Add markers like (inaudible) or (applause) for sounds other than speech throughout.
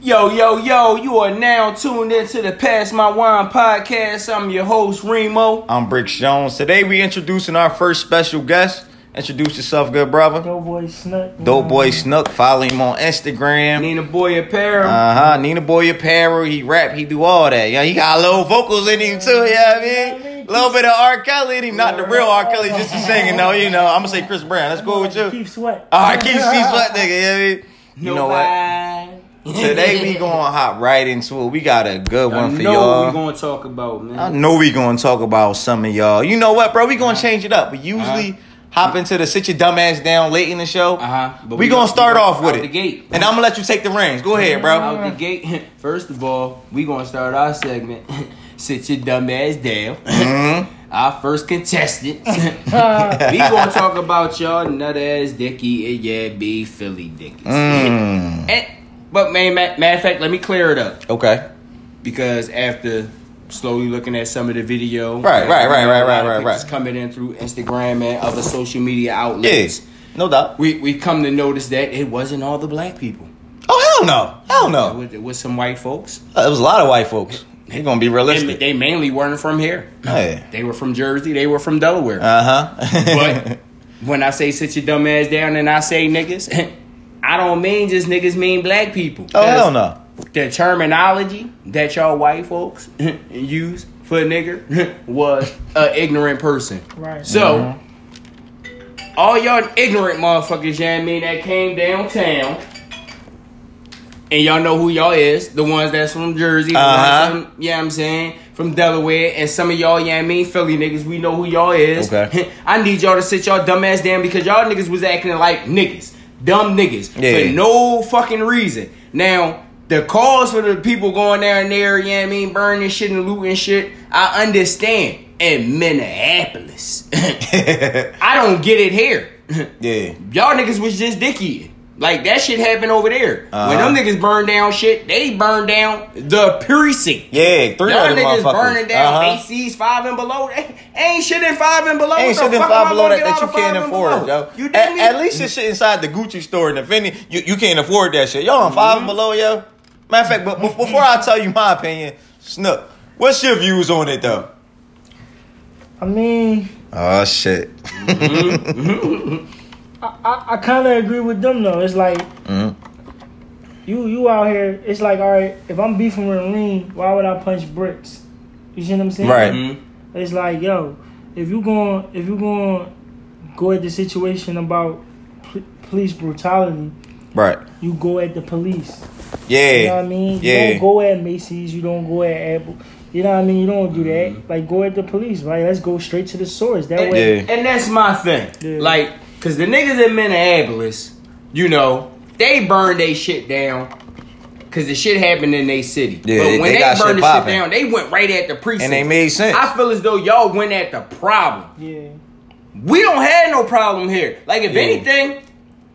Yo, yo, yo, you are now tuned into the Pass My Wine podcast. I'm your host, Remo. I'm Brick Jones. Today we introducing our first special guest. Introduce yourself, good brother. Dope boy Snook. Dope Boy Snook. Follow him on Instagram. Nina Boy Apparel. Uh huh. Nina Boy Apparel. He rap. He do all that. Yeah, he got a little vocals in him too. Yeah, I mean, a little bit of R. Kelly in him. Not the real R. Kelly, just the singing though. You know, I'm gonna say Chris Brown. That's cool with you. Keep sweat. All right, keep keep sweat, nigga. Yeah, I mean, you know what? Today we (laughs) gonna hop right into it. We got a good I one for y'all. I know we gonna talk about, man. I know we gonna talk about some of y'all. You know what, bro? We gonna change it up. We usually hop into the sit your dumb ass down late in the show. Uh-huh. But we, we gonna gonna- start we off with out it. the gate. And I'm gonna let you take the reins. Go ahead, bro. Out the gate, (laughs) first of all, we gonna start our segment. (laughs) Sit your dumb ass down. Mm-hmm. Our first contestant. we gonna talk about y'all nut ass dicky and yeah, be Philly dickies. Mm. And, but man, matter of fact, let me clear it up Okay. because after slowly looking at some of the video, Right, right, right, right, right, right, right. coming in through Instagram and other social media outlets. Yes. No doubt. We we come to notice that it wasn't all the black people. Oh hell no. Hell no. It was, it was some white folks. Uh, There was a lot of white folks. They're gonna be They, realistic. they mainly weren't from here. Hey. They were from Jersey. They were from Delaware. Uh huh. but (laughs) when I say sit your dumb ass down and I say niggas, (laughs) I don't mean just niggas. Mean black people. oh hell no. The terminology that y'all white folks (laughs) use for nigger (laughs) was a ignorant person. Right. So, all y'all ignorant motherfuckers, you know what I mean, that came downtown, and y'all know who y'all is, the ones that's from Jersey, Uh-huh. ones from, you know I'm saying, from Delaware, and some of y'all, you know I mean, Philly niggas, we know who y'all is. Okay. (laughs) I need y'all to sit y'all dumb ass down because y'all niggas was acting like niggas. Dumb niggas. Yeah. For no fucking reason. Now, the cause for the people going down there, you know what I mean, burning shit and looting shit, I understand. In Minneapolis. (laughs) I don't get it here. (laughs) Yeah. Y'all niggas was just dicky. Like that shit happened over there. When Uh-huh. them niggas burn down shit, they burn down the precinct. Yeah. Three Y'all of them niggas motherfuckers. burning down Uh-huh. ACs five and below. Ain't- Ain't shit in five and below. Ain't shit in five below that that you can't afford, yo. You at, me? at least this shit inside the Gucci store and Infinity, you, you can't afford that shit. Y'all on 5 Mm-hmm. and below, yo. Matter of fact, but before I tell you my opinion, Snook, what's your views on it though? I mean, Oh shit. (laughs) (laughs) I, I, I kind of agree with them though. It's like Mhm. you you out here. It's like all right. If I'm beefing with Lean, why would I punch bricks? You see what I'm saying? Right. Mhm. It's like yo, if you going if you going to go at the situation about pl- police brutality, Right. you go at the police. Yeah. You know what I mean? You Yeah. don't go at Macy's. You don't go at Apple. You know what I mean? You don't do that. Like go at the police. Right? Let's go straight to the source. That And, way. Yeah. and that's my thing. Yeah. Like, cause the niggas in Minneapolis, you know, they burned they shit down. Cause the shit happened in their city. Yeah, but they- when they they, got shit burned the shit down, they went right at the precinct. And they made sense. I feel as though y'all went at the problem. Yeah. We don't have no problem here. Like if Yeah. anything,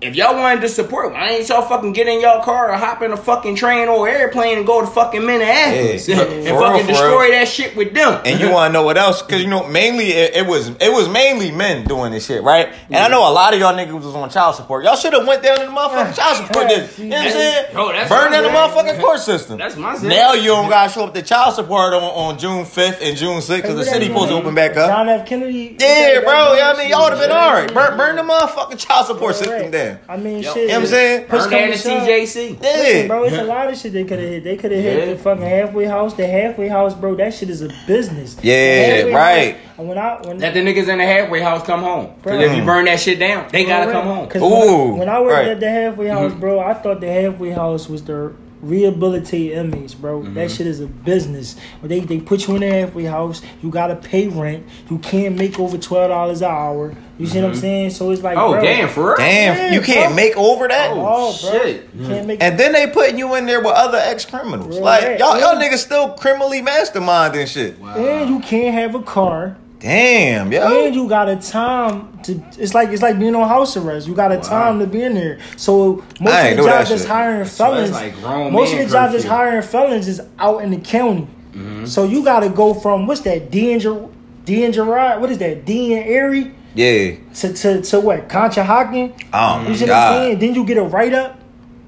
if y'all wanted to support, why ain't y'all fucking get in y'all car or hop in a fucking train or airplane and go to fucking Minneapolis Yeah. (laughs) and For real, fucking for destroy real. that shit with them? And you want to know what else? Because you know, mainly it, it was it was mainly men doing this shit, right? And I know a lot of y'all niggas was on child support. Y'all should have went down in the motherfucking child support. Yeah, district. You know what I'm saying? Yo, that's Burn my down the motherfucking court system. That's my saying. Now you don't gotta show up to child support on, on June 5th and June 6th because the city supposed to open back up. John F. Kennedy. Yeah, bro. Yeah, I mean, y'all would have been alright. Burn, burn the motherfucking child support system down. I mean, Yo. shit. You know what I'm saying? push Burn come to the shove. CJC. Listen, Yeah. bro, it's a lot of shit they could have hit. They could have hit Yeah. the fucking halfway house. The halfway house, bro, that shit is a business. Yeah, right. house- and when I when Let the niggas in the halfway house come home. Because Bro. if you burn that shit down, they gotta come home. Cause Ooh, when, I, when I worked right. at the halfway house, Mm-hmm. bro, I thought the halfway house was the rehabilitate inmates, bro. Mm-hmm. That shit is a business. When they they put you in the halfway house, you gotta pay rent. You can't make over twelve dollars an hour. You see what I'm saying? So it's like, Oh, bro, damn, for real? Damn, Yeah, you can't bro. make over that. Oh, Oh, bro, shit. You can't make. And then they putting you in there with other ex criminals. Like rap. y'all, y'all niggas still criminally mastermind and shit. and you can't have a car. Damn, yo. And you got a time to. It's like it's like being on house arrest. You got a time to be in there. So most I of do the that jobs that's shit. hiring So felons. like most of the jobs that's hiring felons is out in the county. Mm-hmm. So you got to go from what's that? D and Ger- D and Gerard. What is that? D and Erie Yeah. to to to what? Conshohocken. Oh my You see what I'm god. saying? Then you get a write up.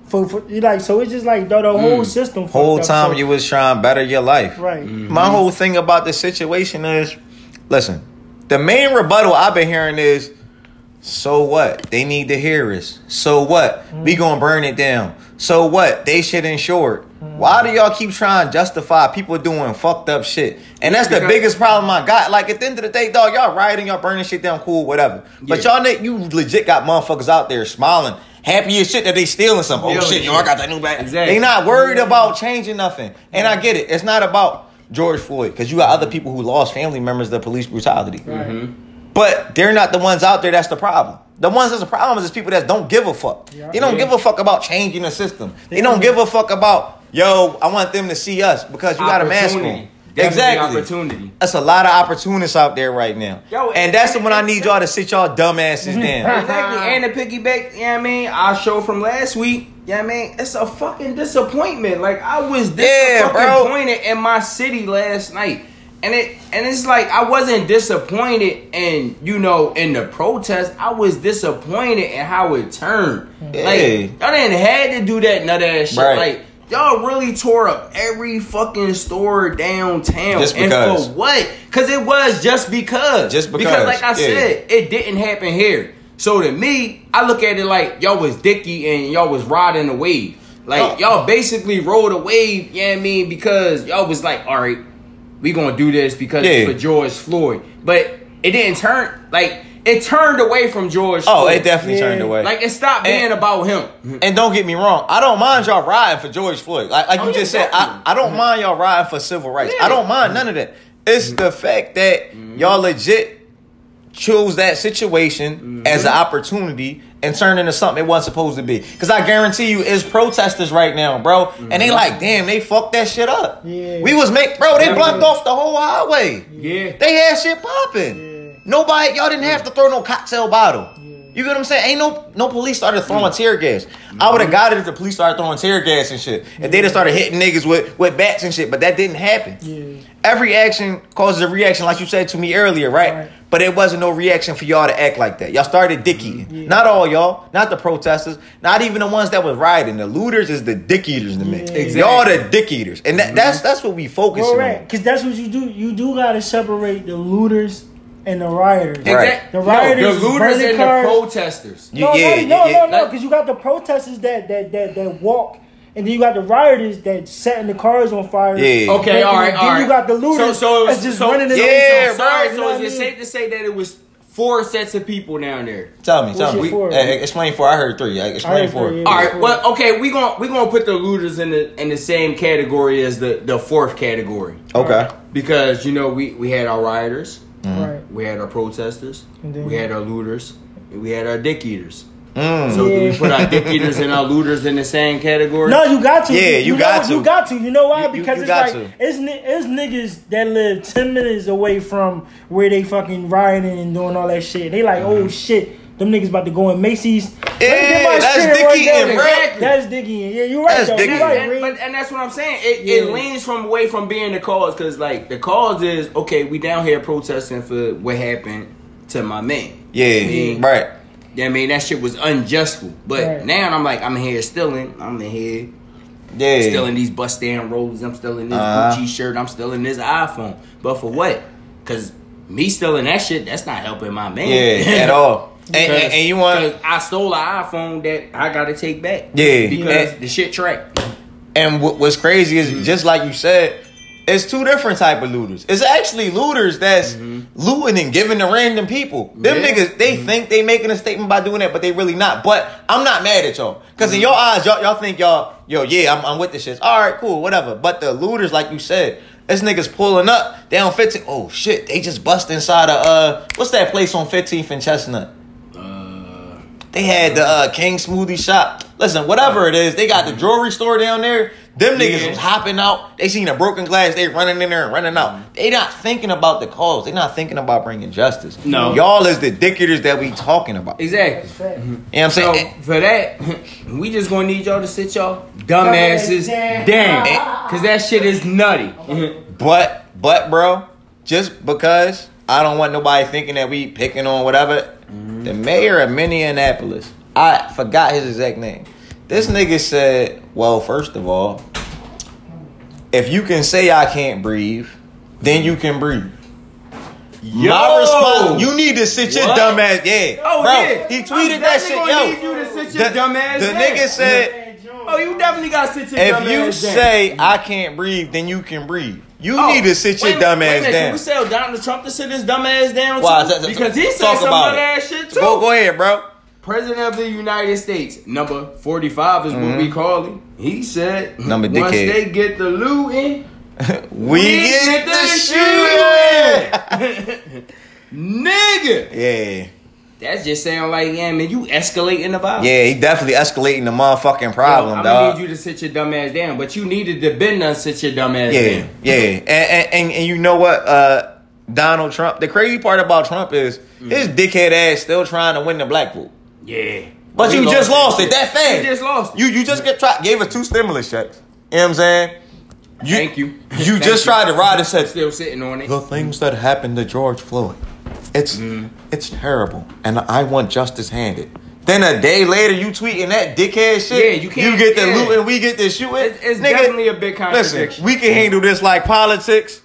For, for you like so it's just like the, the whole system. fucked Whole up. time So- you was trying to better your life. right. My whole thing about the situation is, listen, the main rebuttal I've been hearing is, so what? They need to hear us. So what? We mm. gonna burn it down. So what? They should insure it. Why do y'all keep trying to justify people doing fucked up shit? And that's the Because- biggest problem I got. Like at the end of the day, dog, y'all rioting, y'all burning shit down, cool, whatever. But Yeah. y'all, ni- you legit got motherfuckers out there smiling, happy as shit that they stealing something. Oh Yeah, shit, yo, I got that new bag. Exactly. They not worried about changing nothing. And I get it. It's not about George Floyd because you got other people who lost family members to police brutality. Right. Mm-hmm. But they're not the ones out there that's the problem. The ones that's the problem is people that don't give a fuck. Yeah. They don't Yeah. give a fuck about changing the system. They, They don't give a fuck about, yo, I want them to see us because you got a mask on. Exactly. Opportunity. That's a lot of opportunists out there right now. Yo, and that's when I need y'all to sit y'all dumb asses down. Exactly. And to piggyback, you know what I mean? Our show from last week, what I mean? It's a fucking disappointment. Like I was Yeah, disappointed in my city last night. And it and it's like I wasn't disappointed in, you know, in the protest. I was disappointed in how it turned. Yeah. Like y'all didn't had to do that of that shit. Right. Like Y'all really tore up every fucking store downtown. Just And because. for what? Because it was just because. Just Because, because, like I yeah. said, it didn't happen here. So to me, I look at it like y'all was dicky and y'all was riding a wave. Like Oh. y'all basically rode a wave, you know I mean? Because y'all was like, all right, we gonna do this because Yeah. it's for George Floyd. But it didn't turn like it turned away from George Oh, Floyd. it definitely Yeah. turned away. like it stopped being And- about him. (laughs) And don't get me wrong, I don't mind y'all riding for George Floyd. Like, like Oh, you yeah, just said, I. I don't mind y'all riding for civil rights. Yeah. I don't mind none of that. It's mm-hmm. the fact that mm-hmm. y'all legit chose that situation mm-hmm. as an opportunity and turned into something it wasn't supposed to be. Because I guarantee you, it's protesters right now, bro. And they mm-hmm. like, damn, they fucked that shit up. Yeah. We was make, bro. They blocked off the whole highway. Yeah. They had shit popping. Yeah. Nobody, y'all didn't have to throw no cocktail bottle. You get what I'm saying? Ain't no no police started throwing mm. tear gas. I would have mm-hmm. got it if the police started throwing tear gas and shit. If they just started hitting niggas with, with bats and shit, but that didn't happen. Yeah. Every action causes a reaction, like you said to me earlier, right? Right. But it wasn't no reaction for y'all to act like that. Y'all started dicky. Mm-hmm. Yeah. Not all y'all, not the protesters, not even the ones that was rioting. The looters is the dick eaters to me. Yeah. Exactly. Y'all the dick eaters, and that, that's that's what we focus Well, on. right, because that's what you do. You do gotta separate the looters and the rioters. Right. Exact- The No, rioters the looters and cars. the protesters. No, yeah, no, yeah, no, yeah. no, no, because you got the protesters that that that that walk, and then you got the rioters that setting the cars on fire. Yeah. Okay, Then- all right, then all right. you got the looters So, so, it was- that's just so, running in Yeah, the so, sorry, you so what is I it mean? safe to say that it was four sets of people down there? Tell me, What's tell your me. four? Eh, explain four. I heard three. Eh, Explain heard four. three, yeah. All right, well, okay, we gonna we gonna put the looters in the in the same category as the the fourth category Okay. because you know we we had our rioters, Right. we had our protesters, And then- we had our looters, we had our dick eaters. Mm. So do we put our dick eaters and our looters in the same category? No, you got to. Yeah, you know got what? to. You got to. You know why? You- you- because you it's got like to. it's it's niggas that live ten minutes away from where they fucking rioting and doing all that shit. They like, oh shit, them niggas about to go in Macy's. Let get my Yeah, that's shit dick right eating, there. bro. That's dick eating. Yeah, you're right. That's though. dick You're right, and, but, and that's what I'm saying. It, it leans from away from being the cause because like the cause is okay. We down here protesting for what happened to my man. Yeah, I mean, right. Yeah, I mean that shit was unjustful. But Right. now I'm like, I'm here stealing. I'm in here Yeah. still in these bust down rolls. I'm still in this Uh-huh. Gucci shirt. I'm still in this iPhone. But for what? Because me stealing that shit, that's not helping my man. yeah, (laughs) at all. And, and, and you want 'cause I stole an iPhone that I got to take back. Yeah. because And- the shit tracked. and what, what's crazy is just like you said, it's two different type of looters. It's actually looters that's mm-hmm. looting and giving to random people. Them Yeah. niggas, they mm-hmm. think they making a statement by doing that, but they really not. But I'm not mad at y'all. Cause in mm-hmm. your eyes, y'all, y'all think y'all, yo, yeah, I'm, I'm with this shit. All right, cool, whatever. But the looters, like you said, this niggas pulling up down 15. Oh shit, they just bust inside of uh, what's that place on 15th and Chestnut? They had the uh, King Smoothie Shop. Listen, whatever it is, they got the jewelry store down there. Them niggas Yeah. was hopping out. They seen a broken glass. They running in there and running out. They not thinking about the cause. They not thinking about bringing justice. No. y'all is the dickers that we talking about. You know Exactly. Fact. what I'm So saying? for that, (laughs) we just gonna need y'all to sit y'all dumbasses Dumbass down, down. cause that shit is nutty. (laughs) But, but, bro, just because I don't want nobody thinking that we picking on whatever, the mayor of Minneapolis, I forgot his exact name. This nigga said, well, first of all, if you can say I can't breathe, then you can breathe. My response, you need to sit your dumb ass. Yeah, Oh bro. yeah, He tweeted that shit. Yo, need you to sit your the, dumb ass the nigga said, "Oh, you definitely gotta sit your dumb ass. if you ass down." say I can't breathe, then you can breathe. You Oh, need to sit your a dumb minute, wait ass minute, down. Can we tell Donald Trump to sit his dumb ass down Why? too? T- t- because he said some about good it. ass shit too. Go, go ahead, bro. President of the United States, number 45 is what we call him. He said, Mm-hmm. Number once dickhead. they get the looting, (laughs) We, get, the shooting. (laughs) (laughs) Nigga. Yeah. That's just sound like, yeah, man, you escalating the violence. Yeah, he definitely escalating the motherfucking problem, I'm dog. gonna need you to sit your dumb ass down, but you needed to bend and sit your dumb ass Yeah, down. yeah, and, and and and you know what? Uh, Donald Trump. The crazy part about Trump is his dickhead ass still trying to win the black vote. Yeah. But you just lost that it that fast. You just lost it. You you just get try, gave us two stimulus checks. You know what I'm saying? You, Thank you. You (laughs) Thank just you. tried to ride and said Still sitting on it. the things that happened to George Floyd. It's Mm-hmm. it's terrible, and I want justice handed. Then a day later, you tweeting that dickhead shit. Yeah, you can't- You get the yeah. loot and we get the shooting. It's- it's Nigga, definitely a big contradiction. Listen, we can handle this like politics,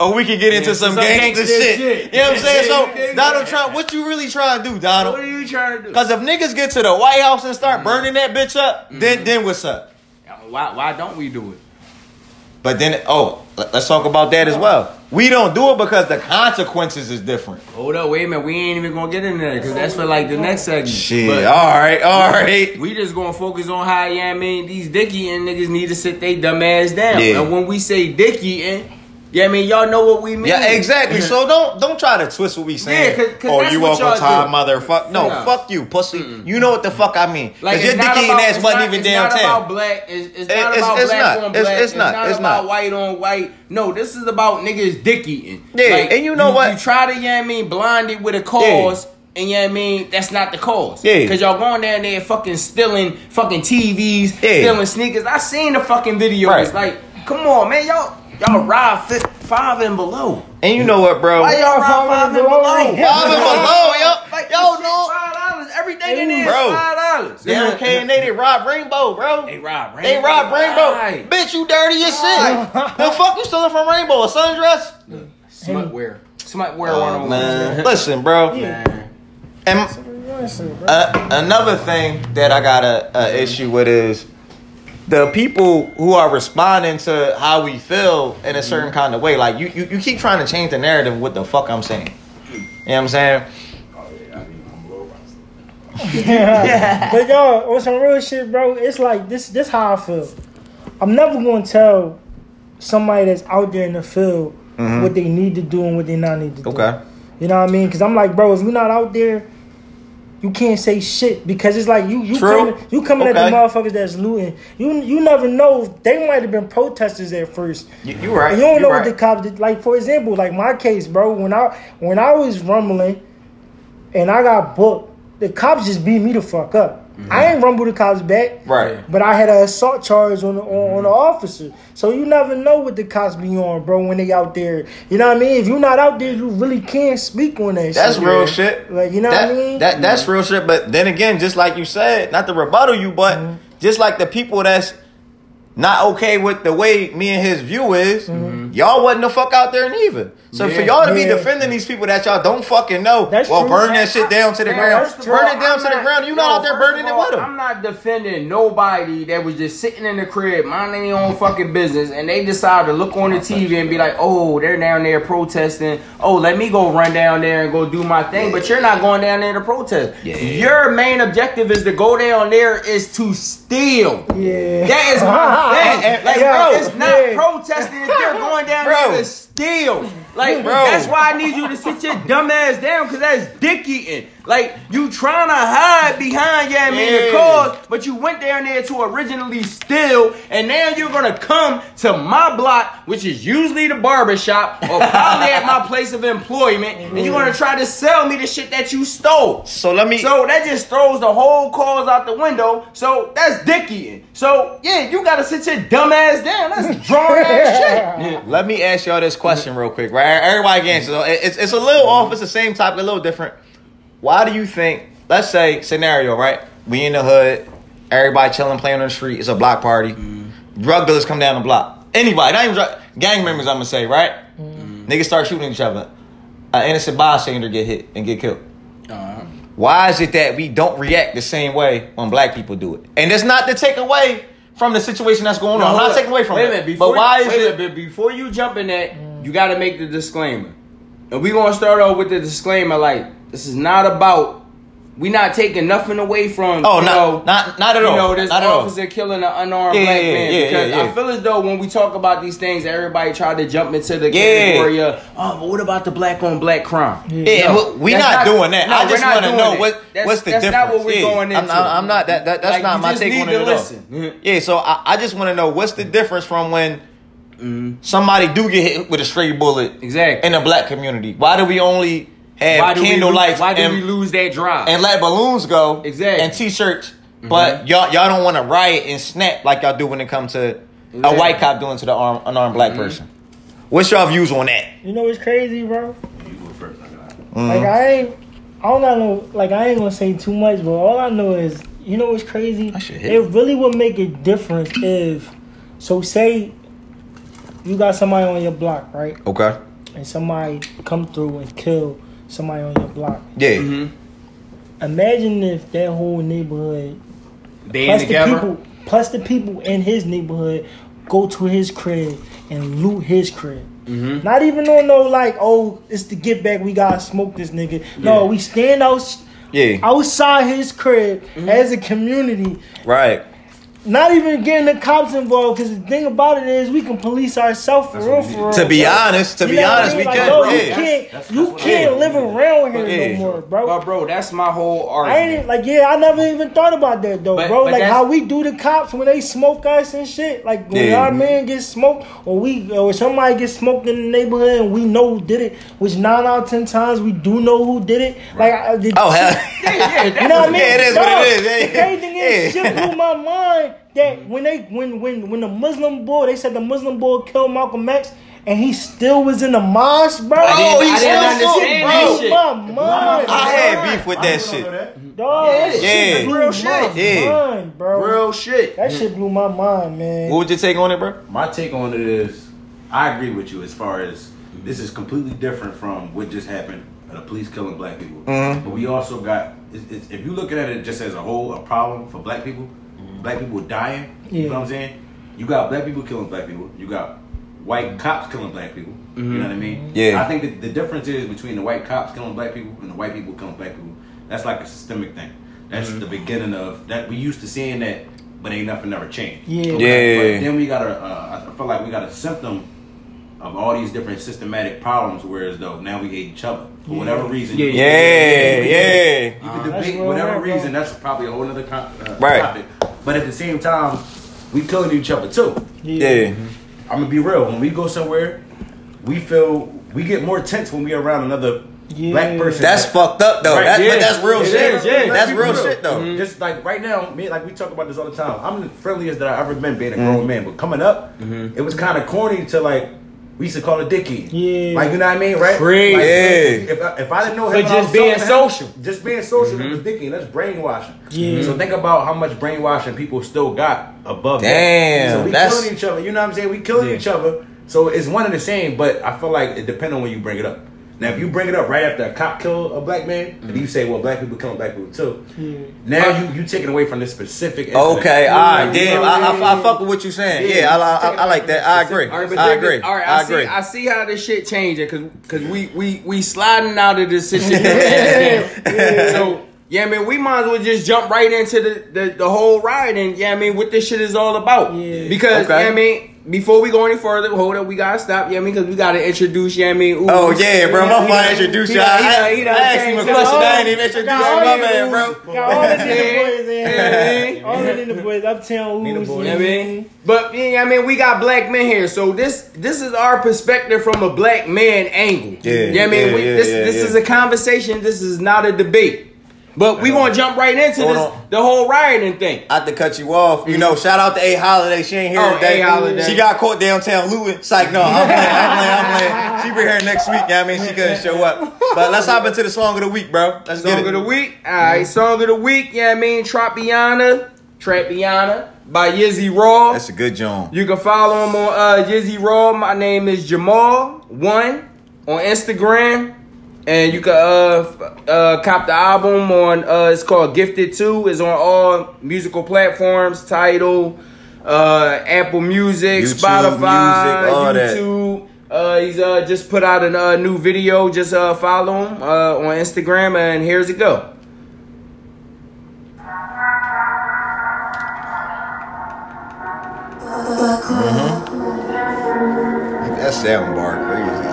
or we can get into Yeah, some, some gangster, gangster shit. shit. You know what I'm saying? So. (laughs) Donald Trump, what you really trying to do, Donald? What are you trying to do? Because if niggas get to the White House and start Mm-hmm. burning that bitch up, then then what's up? Why, why don't we do it? But then, oh, let- let's talk about that as well. We don't do it because the consequences is different. Hold up, wait a minute. We ain't even gonna get in there because that's for like the next segment. Shit. But all right, all right. we just gonna focus on how, yeah, I mean, these dick and niggas need to sit they dumb ass down. Yeah. And when we say dick eating, yeah, I mean, y'all know what we mean. Yeah, exactly. So don't don't try to twist what we saying. Yeah, 'cause- 'cause oh, you what Uncle do. motherfucker. No, No. fuck you, pussy. You know what the fuck I mean. Like your dick eating ass wasn't even it's not about downtown. black. It's, it's not about it's black on black. it's not. It's not about white on white. No, this is about niggas dick eating. Yeah, and you know what? You try to, yeah, I mean, blind it with a cause. And yeah, I mean that's not the cause. Yeah. Cause y'all going down there fucking stealing fucking TVs, Yeah. stealing sneakers. I seen the fucking videos. Right. Like, come on, man, y'all y'all ride fi- five and below. And you know what, bro? Why y'all ride five and below? Five and below, yo. Like, Yo, this shit no. five dollars. Everything in there is Bro. five dollars. Darren K and they did rob Rainbow, bro. They rob Rainbow. They rob Rainbow. Right. Bitch, you dirty as Right. shit. the fuck you stealing from Rainbow? A sundress? Smutwear. Smutwear Oh, one on man. one. Listen, bro. Man. And uh, another thing that I got a, a issue with is the people who are responding to how we feel in a certain kind of way. Like you, you, you keep trying to change the narrative. of What the fuck I'm saying? You know what I'm saying? yeah. but y'all, on some real shit, bro, it's like this. This how I feel. I'm never gonna tell somebody that's out there in the field what they need to do and what they not need to do. Mm-hmm. Okay. You know what I mean? Because I'm like, bro, if you're not out there, you can't say shit because it's like you you True. coming, you coming at the motherfuckers that's looting. You you never know. They might have been protesters at first. You, you right. And you don't You know right. what the cops did. Like for example, like my case, bro. When I when I was rumbling, and I got booked, the cops just beat me the fuck up. I ain't rumble the cops back, Mm-hmm. Right. But I had an assault charge on the, on, on the officer. So you never know what the cops be on, bro. When they out there, you know what I mean. If you're not out there, you really can't speak on that. That's shit. real shit. Like you know that, what I mean. That that's real shit. But then again, just like you said, not to rebuttal you, but Mm-hmm. just like the people that's not okay with the way me and his view is, Mm-hmm. y'all wasn't the fuck out there neither. So for y'all to be defending these people that y'all don't fucking know, That's well, true. burn that shit down to the Man, ground. Burn all, it down I'm to the ground. You yo, not out there burning of it with them. I'm not defending nobody that was just sitting in the crib minding their own fucking business and they decide to look on the TV and be like, oh, they're down there protesting. Oh, let me go run down there and go do my thing. But you're not going down there to protest. Your main objective is to go down there is to steal. yeah. That is (laughs) my Like, Yeah, bro, it's not yeah. protesting if you're going down Bro. to steal. Like, Bro. that's why I need you to sit your dumb ass down, cause that's dick eating. Like, you trying to hide behind, yeah, I Yeah. cause, but you went down there to originally steal, and now you're gonna come to my block, which is usually the barbershop, or probably at my place of employment, and you're gonna try to sell me the shit that you stole. So let me. So that just throws the whole cause out the window. So that's dick eating. So yeah, you gotta sit your dumb ass down. That's drawn ass shit. (laughs) Let me ask y'all this question real quick, right? Everybody can answer. Mm-hmm. So it- it's, it's a little mm-hmm. off. It's the same topic, a little different. Why do you think? Let's say scenario, right? We in the hood. Everybody chilling, playing on the street. It's a block party. Mm-hmm. Drug dealers come down the block. Anybody, not even drug, gang members. I'm gonna say right. Niggas start shooting each other. An innocent bystander get hit and get killed. Uh-huh. Why is it that we don't react the same way when black people do it? And it's not to take away from the situation that's going on. I'm not taking away from wait it. A minute, before but why is wait a it? minute, before you jump in that, you got to make the disclaimer. And we gonna start off with the disclaimer. Like this is not about. We not taking nothing away from. Oh, you not- know, not- not at all. you know, this Not officer killing an unarmed Yeah, black yeah, man. yeah, because yeah. I feel as though when we talk about these things, everybody try to jump into the Yeah. category of, oh, but what about the black on black crime? Yeah, No, we that's not, doing that. no, I just want to know that. what That's- what's the that's difference. not what we're going into. I'm, I'm not that. that that's Like, not my take on to it at all. Yeah, so I, I just want to know what's the difference from when Mm-hmm. somebody do get hit with a stray bullet Exactly. in the black community. Why do we only have why do we candle lose, lights Why do and, we lose that drive? and let balloons go Exactly. and t-shirts, mm-hmm. but y'all y'all don't want to riot and snap like y'all do when it comes to a white cop doing to the arm, unarmed black mm-hmm. person. What's y'all views on that? You know it's crazy, bro? You go first. I got. Mm-hmm. Like I ain't, I don't know. like I ain't gonna say too much, but all I know is, you know what's crazy? That shit hit. It really would make a difference if, so say, you got somebody on your block, right? Okay. And somebody come through and kill somebody on your block. Yeah. Mhm. Imagine if that whole neighborhood, Band plus the together. people, plus the people in his neighborhood, go to his crib and loot his crib. Mhm. Not even on no like, oh, it's the get back. We gotta smoke this nigga. No, Yeah. we stand out Yeah. outside his crib Mm-hmm. as a community. Right. Not even getting the cops involved because the thing about it is we can police ourselves for real, for real. To be bro. honest, to You be know what I honest, we? Like, can. yo, yeah. you can't, That's- that's you can't I- live around here Yeah. no more, bro. But bro, that's my whole I argument. ain't like yeah, I never even thought about that though, But- bro. but like how we do the cops when they smoke us and shit. Like when Yeah. our man gets smoked, or we or somebody gets smoked in the neighborhood and we know who did it, which nine out of ten times we do know who did it. Like I, the, Oh hell. (laughs) yeah, yeah, you know what I mean? Yeah, it is what Dog, it is. Yeah, the crazy thing is, yeah. shit blew my mind that when they when when when the Muslim boy, they said the Muslim boy killed Malcolm X. And he still was in the mosque, bro. I didn't, Oh, he I didn't still understand bro. that blew shit. my mind. I bro. had beef with that shit. that. Dog, that Yeah. shit blew Real my shit. Yeah. mind, bro. Real shit. That shit blew my mind, man. What would you take on it, bro? My take on it is, I agree with you as far as this is completely different from what just happened. The police killing black people, Mhm. but we also got. It's, it's, if you look at it just as a whole, a problem for black people, black people dying. You know what I'm saying? You got black people killing black people. You got white cops killing black people. You know what I mean? Yeah. I think that the difference is between the white cops killing black people and the white people killing black people. That's like a systemic thing. That's the beginning of that. We used to seeing that, but ain't nothing ever changed. Yeah. Yeah. But then we got a. Uh, I feel like we got a symptom of all these different systematic problems. Whereas though now we hate each other for whatever reason. Yeah, Yeah, yeah. You can That's debate where whatever we're at, bro. reason. That's probably a whole other con- uh, Right. topic. But at the same time, we killing each other too. Yeah. I'm gonna be real. When we go somewhere, we feel we get more tense when we around another Yeah. black person. That's fucked up though. Right, That, yeah. But that's real It shit. is, yeah. That's be real shit though. Mhm. Just like right now, me like we talk about this all the time. I'm the friendliest that I ever been being a grown man. But coming up, it was kind of corny to like we used to call it dicky. Yeah. Like you know what I mean, right? Crazy. Like, Yeah. If I, if I didn't know For him, when I just being talking to him, social. just being social, it was mm-hmm. dicky. That's brainwashing. Yeah. So think about how much brainwashing people still got above. Damn, that. So we that's- killing each other. You know what I'm saying? We killing Yeah. each other. So it's one and the same. But I feel like it depends on when you bring it up. Now, if you bring it up right after a cop kill a black man, and you say, "Well, black people killing black people too," Yeah. now you you taking away from this specific. incident. Okay, all right, You know damn. I, mean? I, I fuck with what you're saying. Yeah, Yeah, I, I, I, I like that. I agree. All right, but I agree. All right, I I, agree. see. I see how this shit changing because because we we we sliding out of this situation. (laughs) (laughs) So yeah, I mean, we might as well just jump right into the the, the whole ride and yeah, I mean, what this shit is all about. Yeah. Because Okay. yeah, I mean. Before we go any further, hold up, we gotta stop. Yeah, I mean, because we gotta introduce. Yeah, I mean, Ooh, Oh yeah, bro. My He phone done- introduced he you. done- I, he I, I asked him a question. all- I ain't even introduced Got my man, bro. Got all the boys in Yeah. All the boys, Uptown Nigga Ooze. You know I mean? But yeah, I mean, we got black men here, so this this is our perspective from a black man angle. Yeah, You know I mean, yeah, we, this yeah, this yeah. is a conversation. This is not a debate. But we gonna jump right into Hold this on. the whole rioting thing. I have to cut you off. You know, shout out to A Holiday. She ain't here Oh, today. A. Holiday. She got caught downtown looting. like, no, I'm playing, I'm playing, I'm playing. She be here next week. Yeah, I mean, she couldn't show up. But let's hop into the song of the week, bro. Let's get Song it. of the week. All right, song of the week. Yeah, I mean, Tropiana. Trapiana by Yizzy Raw. That's a good joint. You can follow him on uh, Yizzy Raw. My name is Jamal One on Instagram, and you can uh, uh cop the album on uh it's called Gifted Two. is on all musical platforms. Title, uh, Apple Music, YouTube, Spotify, music, all that. YouTube. Uh, he's uh just put out a uh, new video. Just uh follow him uh on Instagram, and here's it go. That sound bar crazy.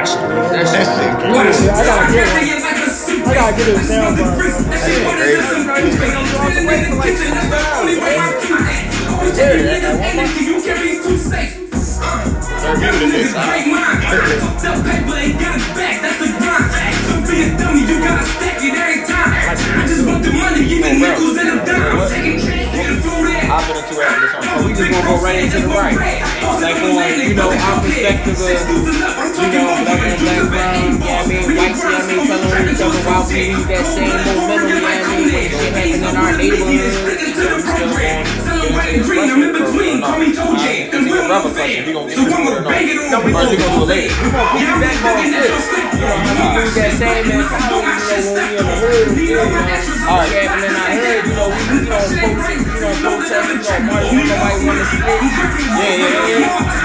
Yeah, I should use that That shit. shit Yeah, crazy. I gotta get one. I gotta get a sound bar. That shit crazy. Hop into it after this one. So we just gonna go right into the right. Like on, you know, our perspective of, you know, black on black brown, you know what I mean, whites, you know what I mean, telling each other why we need that same momentum, you know what I mean, when shit happen in our neighborhood, you know, we still going, No, we gonna do it later. We gonna put that ball first. You know, how we lose that same mentality, you know, when we in the hood, you know, all right, happening in hood, you know, we, you know, protest, you know, protest, you know, march, when nobody wanna split. Yeah, yeah, yeah.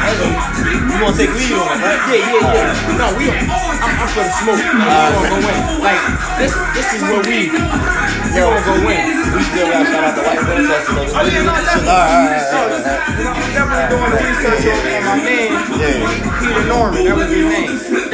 You gonna take lead on it, right? yeah, yeah, yeah. No, we. I'm, I'm for the smoke. We gonna go in. Like this. This is where we. We gonna go in. We still gotta shout out the white protesters. Oh yeah, no, definitely. All right, all right, So, all right, all right. I'm definitely doing the research on my man, Peter Norman. That was his name.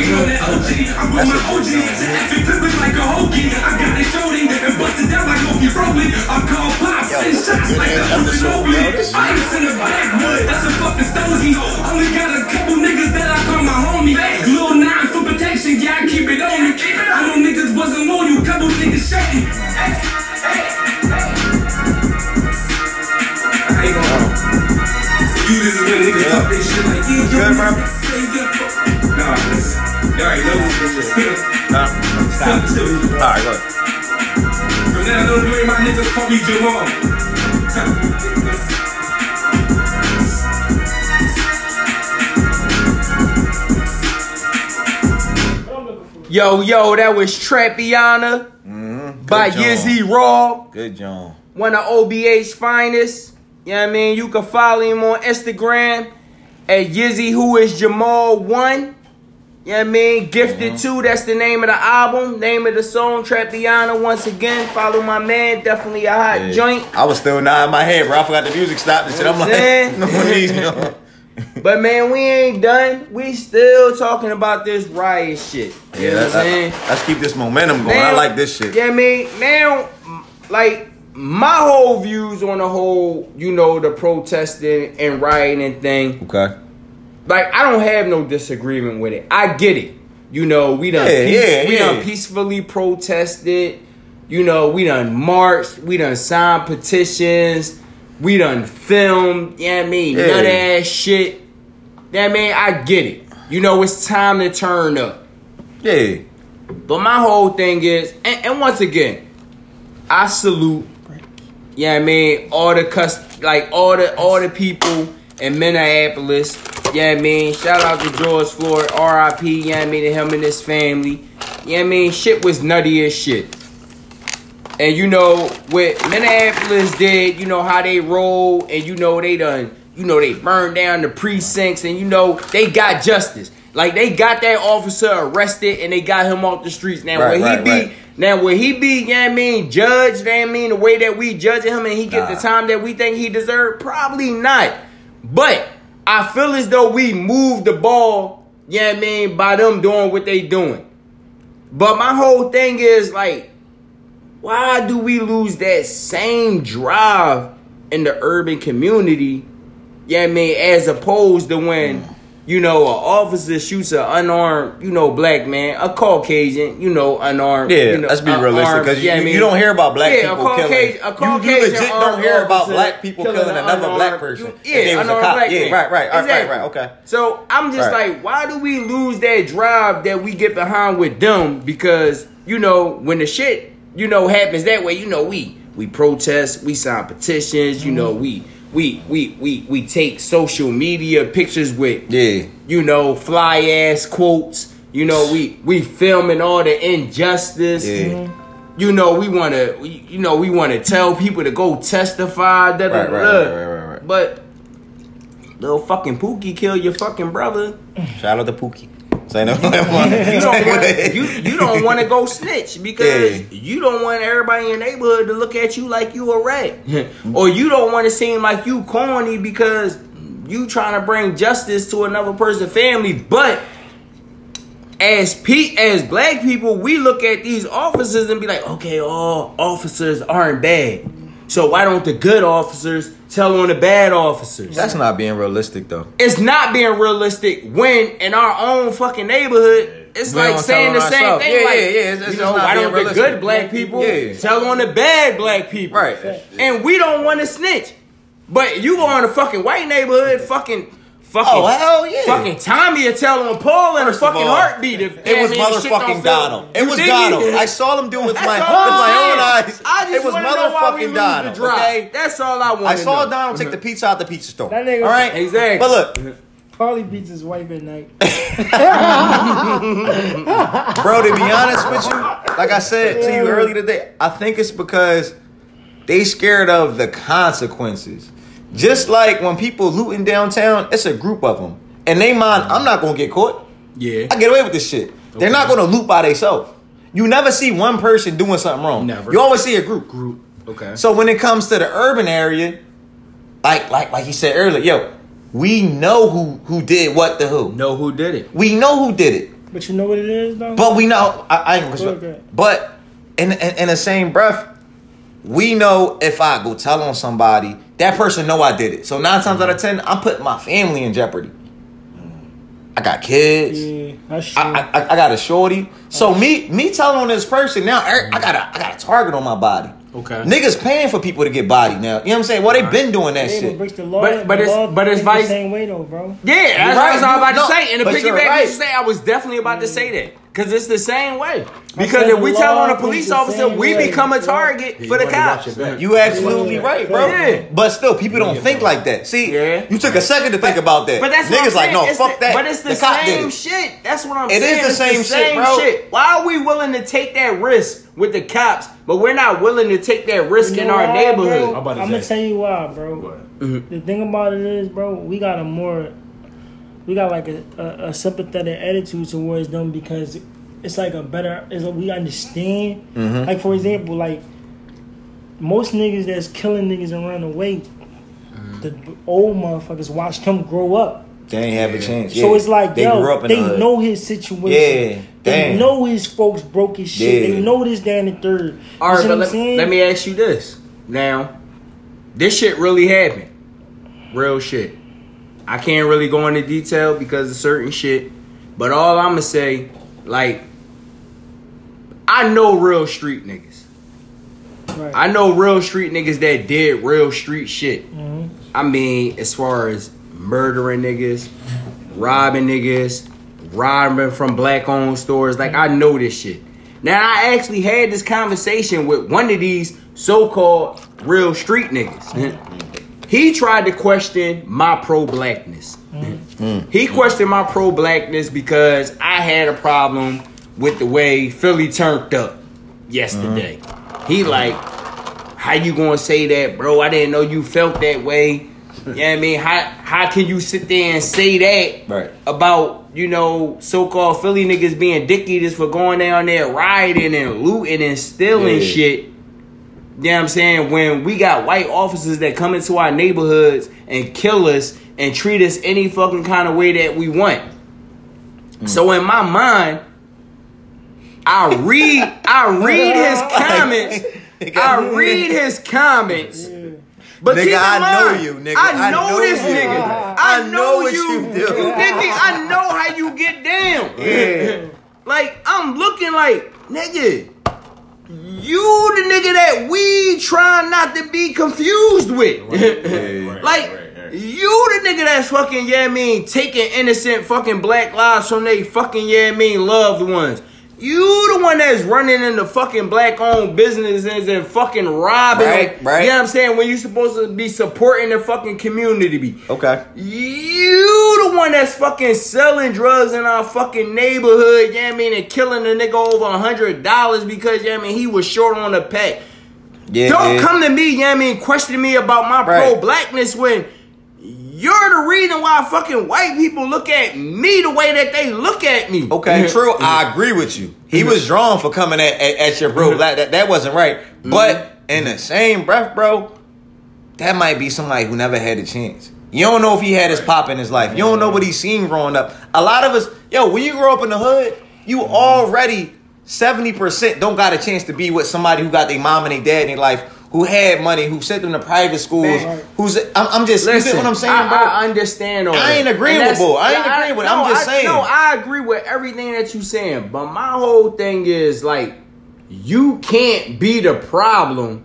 I'm on my OG, every clip's like a hokey. I got it shoulder and busted down like O'Keeffe. I'm called Pops and shots like the bro. This Ice in the backwood, that's a fucking stogie. Only got a couple niggas that I call my homie. Lil nine for protection, yeah, I keep it on me. I know niggas wasn't loyal, couple niggas shady. You just when niggas talk this shit like, yeah, Good, bro. Nah, this- y'all already know this shit. Nah. Stop. Stop. All right, go ahead. From now on, you ain't my niggas call me Jamal. Yo, yo, that was Trapiana mm-hmm. by Good job. Yizzy Raw. Good John. one of OBH's finest. You know what I mean? You can follow him on Instagram at Yizzy Who is Jamal One. You know what I mean? Gifted Two, that's the name of the album. Name of the song, Trapiana. Once again, follow my man. Definitely a hot Yeah. joint. I was still nodding my head, bro. I forgot the music stopped and shit. I'm like, (laughs) no one needs you. (laughs) But man, we ain't done. We still talking about this riot shit. You Yeah, know what I'm saying? let's keep this momentum going. I like this shit. Yeah, I mean, now, like, my whole views on the whole, you know, the protesting and rioting thing, Okay. Like, I don't have no disagreement with it. I get it. You know, we done, Yeah, yeah, we done yeah. peacefully protested. You know, we done marched. We done signed petitions. We done filmed. Yeah, you know what I mean, Yeah. nut ass shit. Yeah, I mean, I get it. You know, it's time to turn up. Yeah. But my whole thing is, and, and once again, I salute. Yeah, I mean all the cus like all the all the people in Minneapolis. Yeah, I mean shout out to George Floyd, R.I.P. Yeah, I mean to him and his family. Yeah, I mean shit was nutty as shit. And you know what Minneapolis did, you know how they roll, and you know they done, you know they burned down the precincts, and you know they got justice. Like they got that officer arrested, and they got him off the streets. Now Right, will he right, be? right. Now will he be? Yeah, I mean judged. Yeah, I mean the way that we judging him, and he get the time that we think he deserved? Probably not. But I feel as though we moved the ball. Yeah, I mean by them doing what they doing. But my whole thing is like why do we lose that same drive in the urban community? Yeah, I mean, as opposed to when mm. You know, an officer shoots an unarmed, you know, black man, a Caucasian, you know, unarmed. Yeah, you know, let's be realistic because you, yeah, I you, mean- you don't hear about black Yeah, people killing. Caucasian- a you, you Caucasian legit don't hear about black people killing, killing another unarmed- black person. You- Yeah, unarmed black Yeah, man. right, right, right, Exactly. right, right. Okay. So I'm just Right. like, why do we lose that drive that we get behind with them? Because you know, when the shit you know happens that way, you know, we we protest, we sign petitions, you know, mm-hmm. we we we we we take social media pictures with Yeah. you know fly ass quotes. You know, we we filming all the injustice. Yeah. Mm-hmm. You know, we want to. You know, we want to tell people to go testify. Da, da, Right, right, da. right, right, right, right. But little fucking Pookie kill your fucking brother. Shout out to Pookie. Say no. You don't (laughs) want you, you don't want to go snitch because Yeah. you don't want everybody in your neighborhood to look at you like you a rat, (laughs) or you don't want to seem like you corny because you trying to bring justice to another person's family. But as pe- as black people, we look at these officers and be like, okay, all officers aren't bad. So why don't the good officers tell on the bad officers? That's not being realistic though. it's not being realistic when in our own fucking neighborhood it's We like saying the same thing. Yeah, like, yeah, yeah. It's- it's you know, why don't the good black people Yeah. tell on the bad black people? Right. And we don't want to snitch. But you go in a fucking white neighborhood, fucking fucking Oh, hell yeah. Fucking Tommy will tell on Paul in a fucking all, heartbeat. If It was man shit don't motherfucking Donald. It was Donald. I saw them do it with That's my, with my own eyes. I just It was wanna know why we motherfucking Donald. the. Okay. That's all I want. I saw Donald take the pizza out the pizza store. That nigga- All right. Exactly. But look, Probably beats his wife at night. (laughs) (laughs) bro, to be honest with you, like I said to you earlier today, I think it's because they scared of the consequences. Just like when people looting downtown, it's a group of them. And they mind, I'm not gonna get caught. Yeah. I get away with this shit. They're not gonna loot by themselves. You never see one person doing something wrong. Never. You always see a group. Group. Okay. So when it comes to the urban area, like like like he said earlier, yo, we know who who did what to who. know who did it. We know who did it. But you know what it is though? But we know I, I ain't gonna Okay. But in, in in the same breath, we know if I go tell on somebody, that person know I did it. So nine times out of ten, I'm putting my family in jeopardy. I got kids. yeah, that's true. I, I, I got a shorty. So me me telling on this person now, er- I got a I got a target on my body. Okay. Niggas paying for people to get body now. You know what I'm saying? Well, they've been doing that They shit. breaks the law, But- but it's- but it's think the vice- same way though, bro. Yeah, that's You're what. I was about No, to say. And the but you're piggyback right. you say, I was definitely about to say that. Because it's the same way. Because if we tell on a police officer, we way. become a target Yeah, for the you wanna watch cops. You absolutely Yeah. right, bro. Yeah. But still, people don't think like that. See, Yeah. you took a second to think about that. But that's niggas like, no, It's fuck the- that. But it's the, cop did same it. shit. That's what I'm It is saying. It is the It's same shit, bro. shit. Why are we willing to take that risk with the cops, but we're not willing to take that risk You in our why, neighborhood? I'm about to I'm gonna tell you why, bro. What? The thing about it is, bro, we got a more, we got like a, a, a sympathetic attitude towards them because it's like a better, is we understand. Mm-hmm. Like for example, like most niggas that's killing niggas and running away, Mm-hmm. the old motherfuckers watched him grow up. They ain't have a chance. So it's like, they yo, grew up in they the know his situation. Yeah, They damn. know his folks broke his shit. Yeah. They know this, that, and the third. You All right, but what I'm let, saying? let me ask you this. Now, this shit really happened. Real shit. I can't really go into detail because of certain shit. But all I'm gonna say, like, I know real street niggas. Right. I know real street niggas that did real street shit. Mhm. I mean, as far as murdering niggas, robbing niggas, robbing from black owned stores, like I know this shit. Now I actually had this conversation with one of these so-called real street niggas. (laughs) He tried to question my pro-blackness. Mm-hmm. He questioned my pro-blackness because I had a problem with the way Philly turned up yesterday. Mm-hmm. He like, how you gonna say that, bro? I didn't know you felt that way. You know what I mean? How how can you sit there and say that Right. about, you know, so called Philly niggas being dick eaters for going down there rioting and looting and stealing Yeah. shit? You know what I'm saying? When we got white officers that come into our neighborhoods and kill us and treat us any fucking kind of way that we want. Hmm. So in my mind, I read I read his (laughs) comments. (laughs) I read his comments. But Nigga, keep in I know you, nigga. I I know, know this you. nigga. (laughs) I I, know know, what you. you do. nigga. I know how you get down. Yeah. Like I'm looking like nigga. You the nigga that we trying not to be confused with. right, (laughs) like right, you the nigga that's fucking yeah I mean taking innocent fucking black lives from they fucking yeah I mean loved ones. You the one that's running into fucking black owned businesses and fucking robbing. Right, right. You know what I'm saying? When you supposed to be supporting the fucking community. Be. Okay. You the one that's fucking selling drugs in our fucking neighborhood, yeah, I mean, and killing a nigga over a hundred dollars because, yeah, I mean, he was short on the pack. Yeah. Don't yeah. come to me, yeah, I mean, question me about my Right. pro blackness when you're the reason why fucking white people look at me the way that they look at me. Okay, true. I agree with you. He was drawn for coming at, at, at your Mm-hmm. bro. That, that that wasn't right. But in the same breath, bro, that might be somebody who never had a chance. You don't know if he had his pop in his life. You don't know what he's seen growing up. A lot of us, yo, when you grow up in the hood, you already 70% don't got a chance to be with somebody who got their mom and their dad in their life, who had money, who sent them to private schools, Man. who's I'm, I'm just you Listen, get what I'm saying, I, bro? I understand all I ain't agreeing with Bull. I ain't yeah, agreeing with it. I'm just I- saying. No, I agree with everything that you saying, but my whole thing is like, you can't be the problem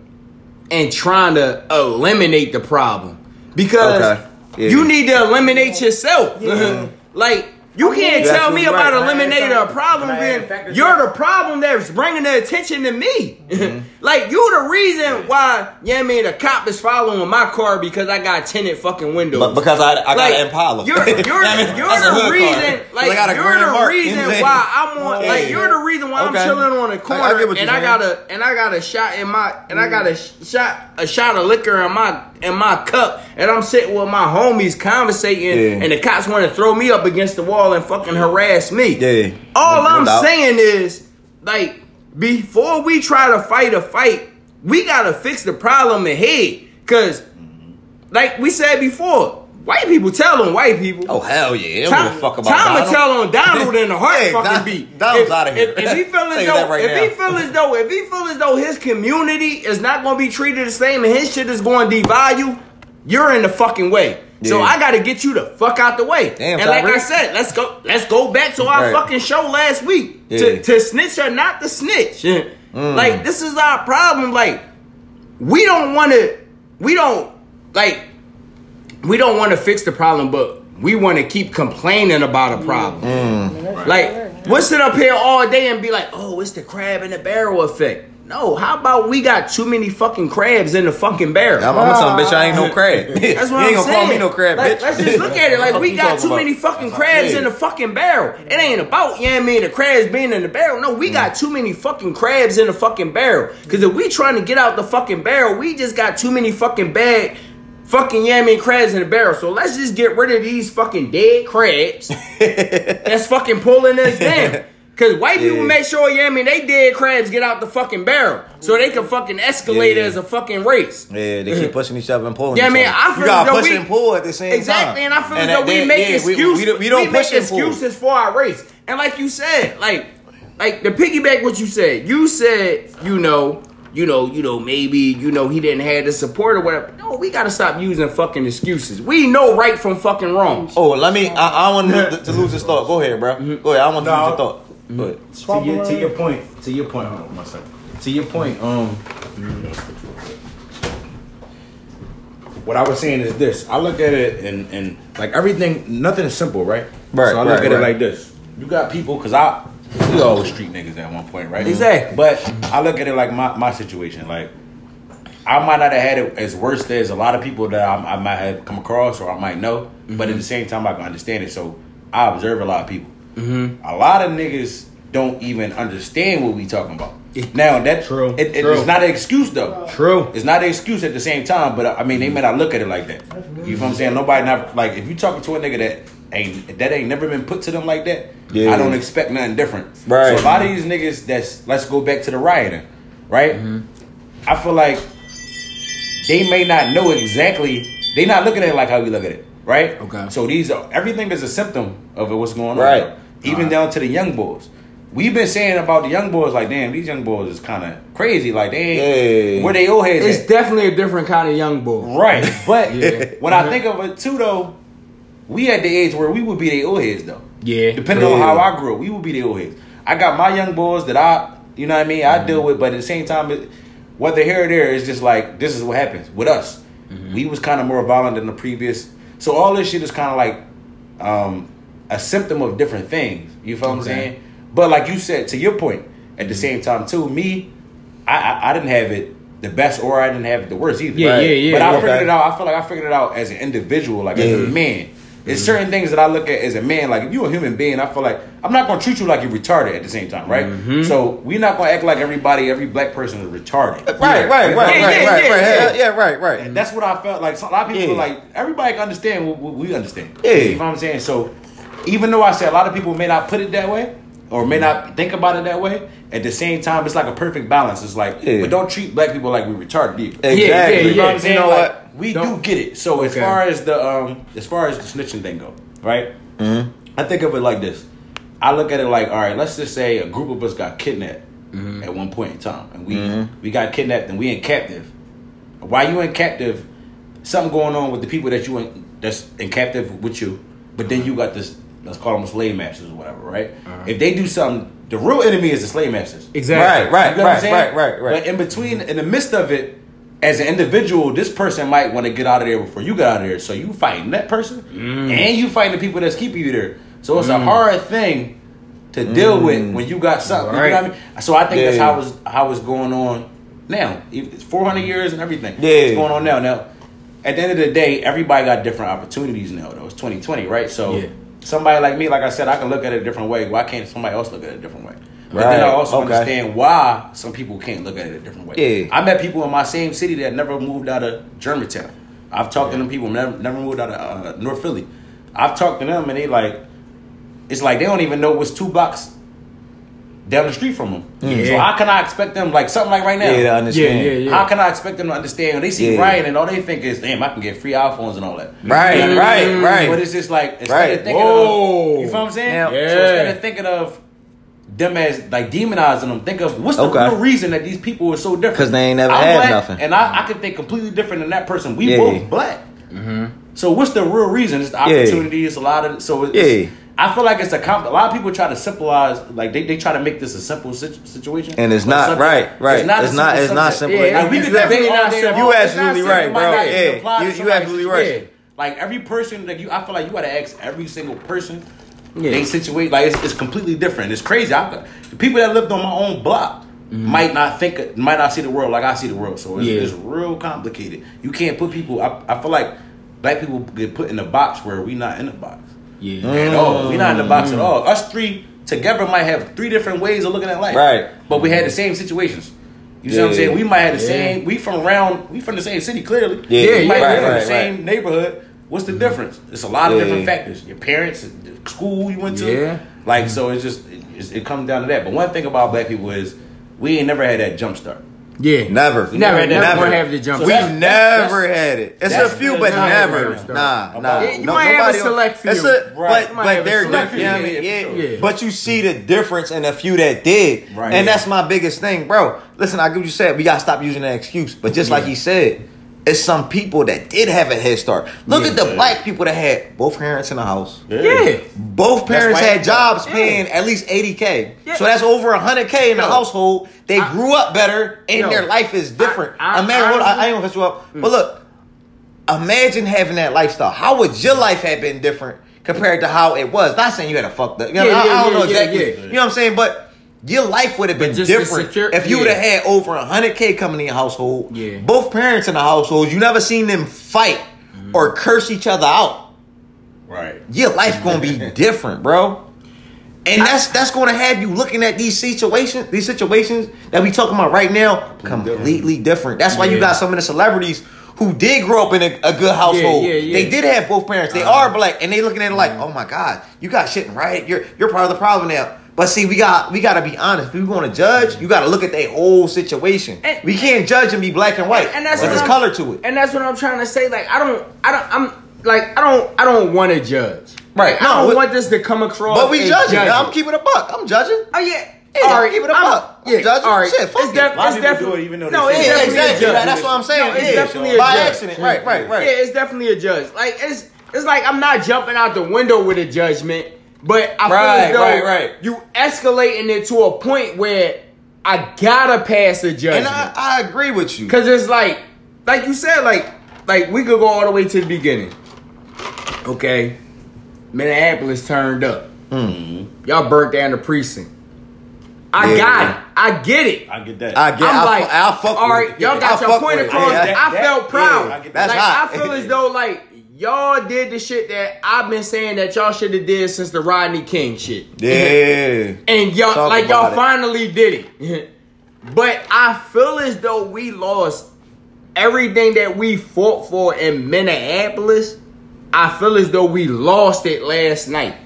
and trying to eliminate the problem because Okay. Yeah. you need to eliminate yourself. (laughs) like. You can't You're tell me about right. eliminating a problem Can I add being a factor to you're the problem that's bringing the attention to me. Mm-hmm. (laughs) like you the reason why, yeah, I mean, the cop is following my car because I got tinted fucking windows. But because I, I got Like, an Impala. You're, (laughs) you're, I mean, you're the reason, car. like I got a you're the reason You know what I'm why I'm on. Yeah. Like you're the reason why Okay. I'm chilling on the I- I corner, get what and you're I got a and I got a shot in my and I got a shot a shot of liquor in my in my cup, and I'm sitting with my homies conversating, Yeah. and the cops want to throw me up against the wall and fucking harass me. Yeah. All No I'm doubt. saying is, like, before we try to fight a fight, we gotta fix the problem ahead. Cause, like we said before, white people tell on white people. Oh hell yeah! Tom, give a fuck about Tom will tell on Donald in the heart (laughs) Hey, fucking Don- beat. Donald's if, outta here. If, if he feel (laughs) as though, right if he now. feel as though, if he feel as though his community is not to be treated the same and his shit is going to devalue, you're in the fucking way. So I got to get you the fuck out the way. Damn, and like I Tyreek. said, let's go. Let's go back to our Right. fucking show last week. Yeah. To, to snitch or not to snitch. Mm. Like this is our problem. Like we don't want to. We don't like we don't want to fix the problem, but we want to keep complaining about a problem. Mm. Like, we'll sit up here all day and be like, oh, it's the crab in the barrel effect. No, how about we got too many fucking crabs in the fucking barrel? I'm, I'm gonna tell bitch, I ain't no crab. That's what (laughs) you ain't I'm gonna saying. call me no crab, Like, bitch. Let's just look at it. Like we got too about? many fucking crabs in the fucking barrel. It ain't about, yeah, I mean, the crabs being in the barrel. No, we got too many fucking crabs in the fucking barrel. Because if we trying to get out the fucking barrel, we just got too many fucking bad fucking I mean, crabs in the barrel. So let's just get rid of these fucking dead crabs (laughs) that's fucking pulling us down. (laughs) Cause white people make sure, yeah, I mean, they dead crabs get out the fucking barrel, so they can fucking escalate Yeah. as a fucking race. Yeah, they keep pushing each other and pulling. Yeah, I each mean, other. I feel you gotta push we- and pull at the same time. Exactly, and I feel as that- we make yeah, we- excuses. We, don't- we don't make push and excuses for our race. And like you said, like, like the piggyback what you said. You said, you know, you know, you know, maybe you know he didn't have the support or whatever. No, we gotta stop using fucking excuses. We know right from fucking wrong. Oh, let me. I, I want to, to lose this thought. Go ahead, bro. Go ahead. I want to No. lose your thought. Go ahead. Swap to your, to your point, to your point, hold on one second. To your point, um, what I was saying is this. I look at it and and like everything, nothing is simple, right? Right, So I look right, at it like this. You got people, cause I we all was street niggas at one point, right? Exactly. But I look at it like my my situation, like. I might not have had it as worse as a lot of people that I, I might have come across or I might know, but at the same time I can understand it. So I observe a lot of people. A lot of niggas don't even understand what we talking about. Now that True, it, it- true. it's not an excuse though. True. It's not an excuse at the same time, but I mean they may not look at it like that. You know what I'm saying? Nobody not like if you talking to a nigga that ain't that ain't never been put to them like that. Yeah. I don't expect nothing different. Right. So a lot of these niggas that's let's go back to the rioting, right? Mm-hmm. I feel like they may not know exactly. They not looking at it like how we look at it, right? Okay. So these are everything is a symptom of what's going on. Right. Even down to the young boys. we've been saying about the young boys, like, damn, these young boys is kind of crazy. Like, they ain't Yeah. where they old heads It's at. definitely a different kind of young boy. Right. (laughs) But Yeah. when I uh-huh. think of it too, though, we at the age where we would be the old heads, though. Yeah. Depending on how I grew up, we would be the old heads. I got my young boys that I, you know what I mean, I mm-hmm. deal with, but at the same time, it, whether here or there, it's just like this is what happens with us. Mm-hmm. We was kind of more violent than the previous, so all this shit is kind of like um, a symptom of different things. You feel what I'm saying? But like you said, to your point, at the same time too, me, I, I I didn't have it the best or I didn't have it the worst either. Yeah, yeah, yeah, But I yeah. figured Okay. it out. I feel like I figured it out as an individual, like as a man. There's certain things that I look at as a man. Like if you're a human being, I feel like I'm not gonna treat you like you're retarded at the same time, right? Mm-hmm. So we're not gonna act like everybody, every black person is retarded. Right, right, You right, know what I'm Yeah, right, saying? yeah, right, yeah, right. yeah. Yeah, yeah, right, right. And that's what I felt like. So a lot of people Yeah. are like, everybody can understand what what we understand. Yeah. You know what I'm saying? So even though I say a lot of people may not put it that way or may not think about it that way, at the same time, it's like a perfect balance. It's like, Yeah. but don't treat black people like we're retarded either. Exactly. yeah, You know what I'm saying? You know Like, what? We Don't- do get it. So as far as the um, as far as the snitching thing go, right? Mm-hmm. I think of it like this. I look at it like, all right, let's just say a group of us got kidnapped at one point in time, and we Mm-hmm. we got kidnapped and we in captive. Why you in captive, something going on with the people that you in, that's in captive with you, but then you got this. Let's call them slave masters or whatever, right? Uh-huh. If they do something, the real enemy is the slave masters. Exactly. Right, right, You know right, right, right, right. But in between, in the midst of it, as an individual, this person might want to get out of there before you get out of there. So you fighting that person, Mm. and you fighting the people that's keeping you there. So it's a hard thing to deal with when you got something. You know what I Right. mean? So I think that's Mm. How it's how it's going on now. It's four hundred years and everything. Yeah. it's going on now. Now, at the end of the day, everybody got different opportunities now. Though it's twenty twenty, right? So. Yeah. Somebody like me, like I said, I can look at it a different way. Why can't somebody else look at it a different way? But Right. then I also Okay. understand why some people can't look at it a different way. Yeah. I met people in my same city that never moved out of Germantown. I've talked to them people never never moved out of uh, North Philly. I've talked to them and they like, it's like they don't even know what's two blocks down the street from them. Yeah. So how can I expect them like something like right now? Yeah, I understand. Yeah, yeah, yeah. How can I expect them to understand when they see Yeah. Ryan and all they think is, damn, I can get free iPhones and all that. Right, You know what I mean? right, right. But it's just like instead Right. of thinking Whoa. of, you feel what I'm saying? Yeah. So instead of thinking of them as like demonizing them, think of what's the Okay. real reason that these people are so different. 'Cause they ain't never I'm had black, nothing. and I, I can think completely different than that person. We Yeah. both black. Mm-hmm. So what's the real reason? It's the Yeah. opportunity. It's a lot of so. It's, Yeah. I feel like it's a comp. A lot of people try to simplify, like they, they try to make this a simple situ- situation, And it's not, something- right, right. It's not. It's not- simple it's not simple. Yeah, Like we you could definitely definitely not simple. You absolutely right, bro. It might not even Yeah. You- you absolutely right. Like every person, like you, I feel like you got to ask every single person. Yeah. They situate like it's, it's completely different. It's crazy. I, the people that lived on my own block mm-hmm. might not think, might not see the world like I see the world. So it's, Yeah. it's real complicated. You can't put people. I, I feel like black people get put in a box where we not in a box Yeah. at all. We're not in the box at mm. all. Us three together might have three different ways of looking at life. Right. But we had the same situations. You see what I'm saying? We might have the Yeah. same. We from around. We from the same city. Clearly. Yeah, We might right, be from right, the same neighborhood. What's the mm-hmm. difference? It's a lot of Yeah. different factors. Your parents, the school you went to. Yeah. Like mm-hmm. so, it's just it, it comes down to that. But one thing about black people is we ain't never had that jump start. Yeah. Never. You never, Never, never, never. have the jump. So We that's- never that's- had it. It's a few, but never. Nah, nah. Yeah, you no, might have a select few. It's a, Right. But but they're different. You know I few. mean? Yeah, Yeah. But you see the difference in a few that did, Right. and Yeah. that's my biggest thing, bro. Listen, I get what you said. We gotta stop using that excuse. But just like he said, it's some people that did have a head start. Look Yeah. at the black people that had both parents in the house. Yeah. Both parents had jobs Yeah. paying at least 80K. Yeah. So that's over 100K in the Yo. household. They I- grew up better and Yo. their life is different. I- I- Imagine, hold I, honestly- I ain't gonna cut you up. But mm. look, imagine having that lifestyle. How would your life have been different compared to how it was? Not saying you had a fucked up. You know, Yeah, I, yeah, I don't yeah, know yeah, exactly. yeah. You know what I'm saying? But your life would have been just different secure- if you would have had over 100K coming in your household. Yeah. Both parents in the household. You never seen them fight mm-hmm. or curse each other out Right. your life gonna be (laughs) different, bro. And that's that's gonna have you looking at these situations, these situations that we talking about right now, completely different. That's why you got some of the celebrities who did grow up in a, a good household. yeah, yeah. They did have both parents. They uh-huh. are black, and they looking at it like, mm-hmm. oh my god, you got shit right. You're you're part of the problem now. But see, we got we got to be honest. If we want to judge, you got to look at their whole situation. And- we can't judge and be black and white. and that's what there's I'm- color to it. And that's what I'm trying to say. Like I don't, I don't, I'm like I don't I don't want to judge. Right, Like, no, I don't we- want this to come across. But we judging. judging. I'm keeping a buck. I'm judging. Oh yeah. Yeah, all right, keep it a I'm- buck. I'm Yeah, judging. all right. Shit, fuck it's it. def- A lot it's people definitely do it even though no, it's Yeah, definitely exactly. a judge. That's what I'm saying. No, it's Yeah. definitely a By judge. accident. Right, right, right. Yeah, it's definitely a judge. Like it's it's like I'm not jumping out the window with a judgment, but I feel Right, as though right, right. you escalating it to a point where I gotta pass a judge. And. I, I agree with you. Cause it's like, like you said, like, like we could go all the way to the beginning. Okay, Minneapolis turned up. mm Y'all burnt down the precinct. I Yeah. got it. I get it. I get that. I get. I'm I, like, fu- I fuck all with right, it. y'all got I your point across. Yeah, that- I that- felt proud. yeah, I get that. like That's I feel as (laughs) though like y'all did the shit that I've been saying that y'all should have did since the Rodney King shit. Yeah. And y'all Talk like y'all it. finally did it. (laughs) but I feel as though we lost everything that we fought for in Minneapolis. I feel as though we lost it last night.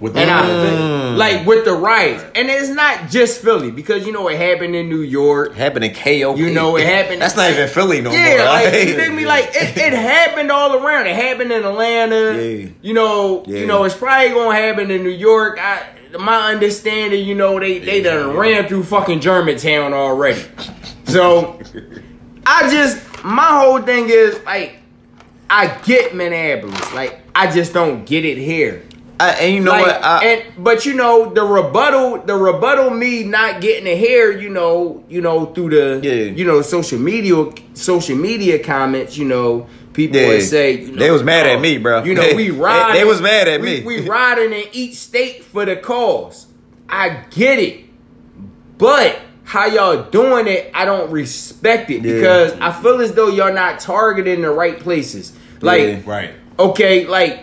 With And I Mm. like with the riots. And it's not just Philly because you know it happened in New York. Happened in KOP. You know, it (laughs) happened- That's not even Philly no Yeah, more. like (laughs) you dig me? Like it, it happened all around. It happened in Atlanta. Yeah. You know, Yeah. you know, it's probably gonna happen in New York. I my understanding, you know, they they done ran through fucking Germantown already. So I just my whole thing is like I get Minneapolis. Like I just don't get it here. I, and you know Like, what? I, and but you know the rebuttal, the rebuttal, me not getting it here, you know, you know through the, Yeah. you know, social media, social media comments, you know, people Yeah. would say, you know, They was mad at oh, me, bro. You know, (laughs) They- we they- riding. they was mad at we, me. We riding in each state for the cause. I get it, but how y'all doing it, I don't respect it Yeah. because I feel as though y'all not targeting the right places. Like, Yeah. right. okay, like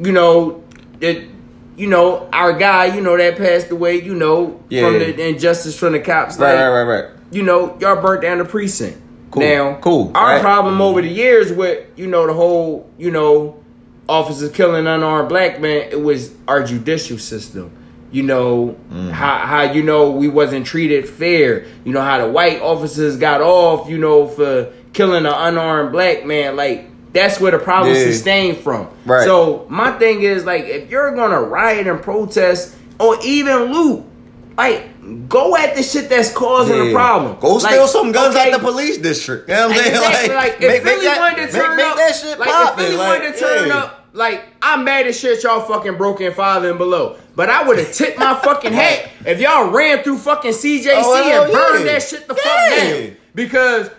you know, it, you know, our guy, you know, that passed away, you know, Yeah. from the injustice from the cops. right, like, right, right, right. You know, y'all burnt down the precinct. Cool, Now, cool, Our right. problem over the years with you know the whole you know officers killing unarmed black men, it was our judicial system. You know Mm. how how you know we wasn't treated fair. You know how the white officers got off. You know for killing an unarmed black man. Like that's where the problem Yeah. sustained from. Right. So my thing is like if you're gonna riot and protest or even loot, like go at the shit that's causing the problem. Go Like, steal some guns okay, out the police district. You know what I'm saying? Exactly. Like, if Philly wanted to turn make, up, make that shit like poppin'. if Philly like, wanted to turn yeah. up, like I'm mad as shit y'all fucking broken father and below. But I would have tipped my fucking hat if y'all ran through fucking CJC Oh, and burned yeah. that shit the fuck down. Because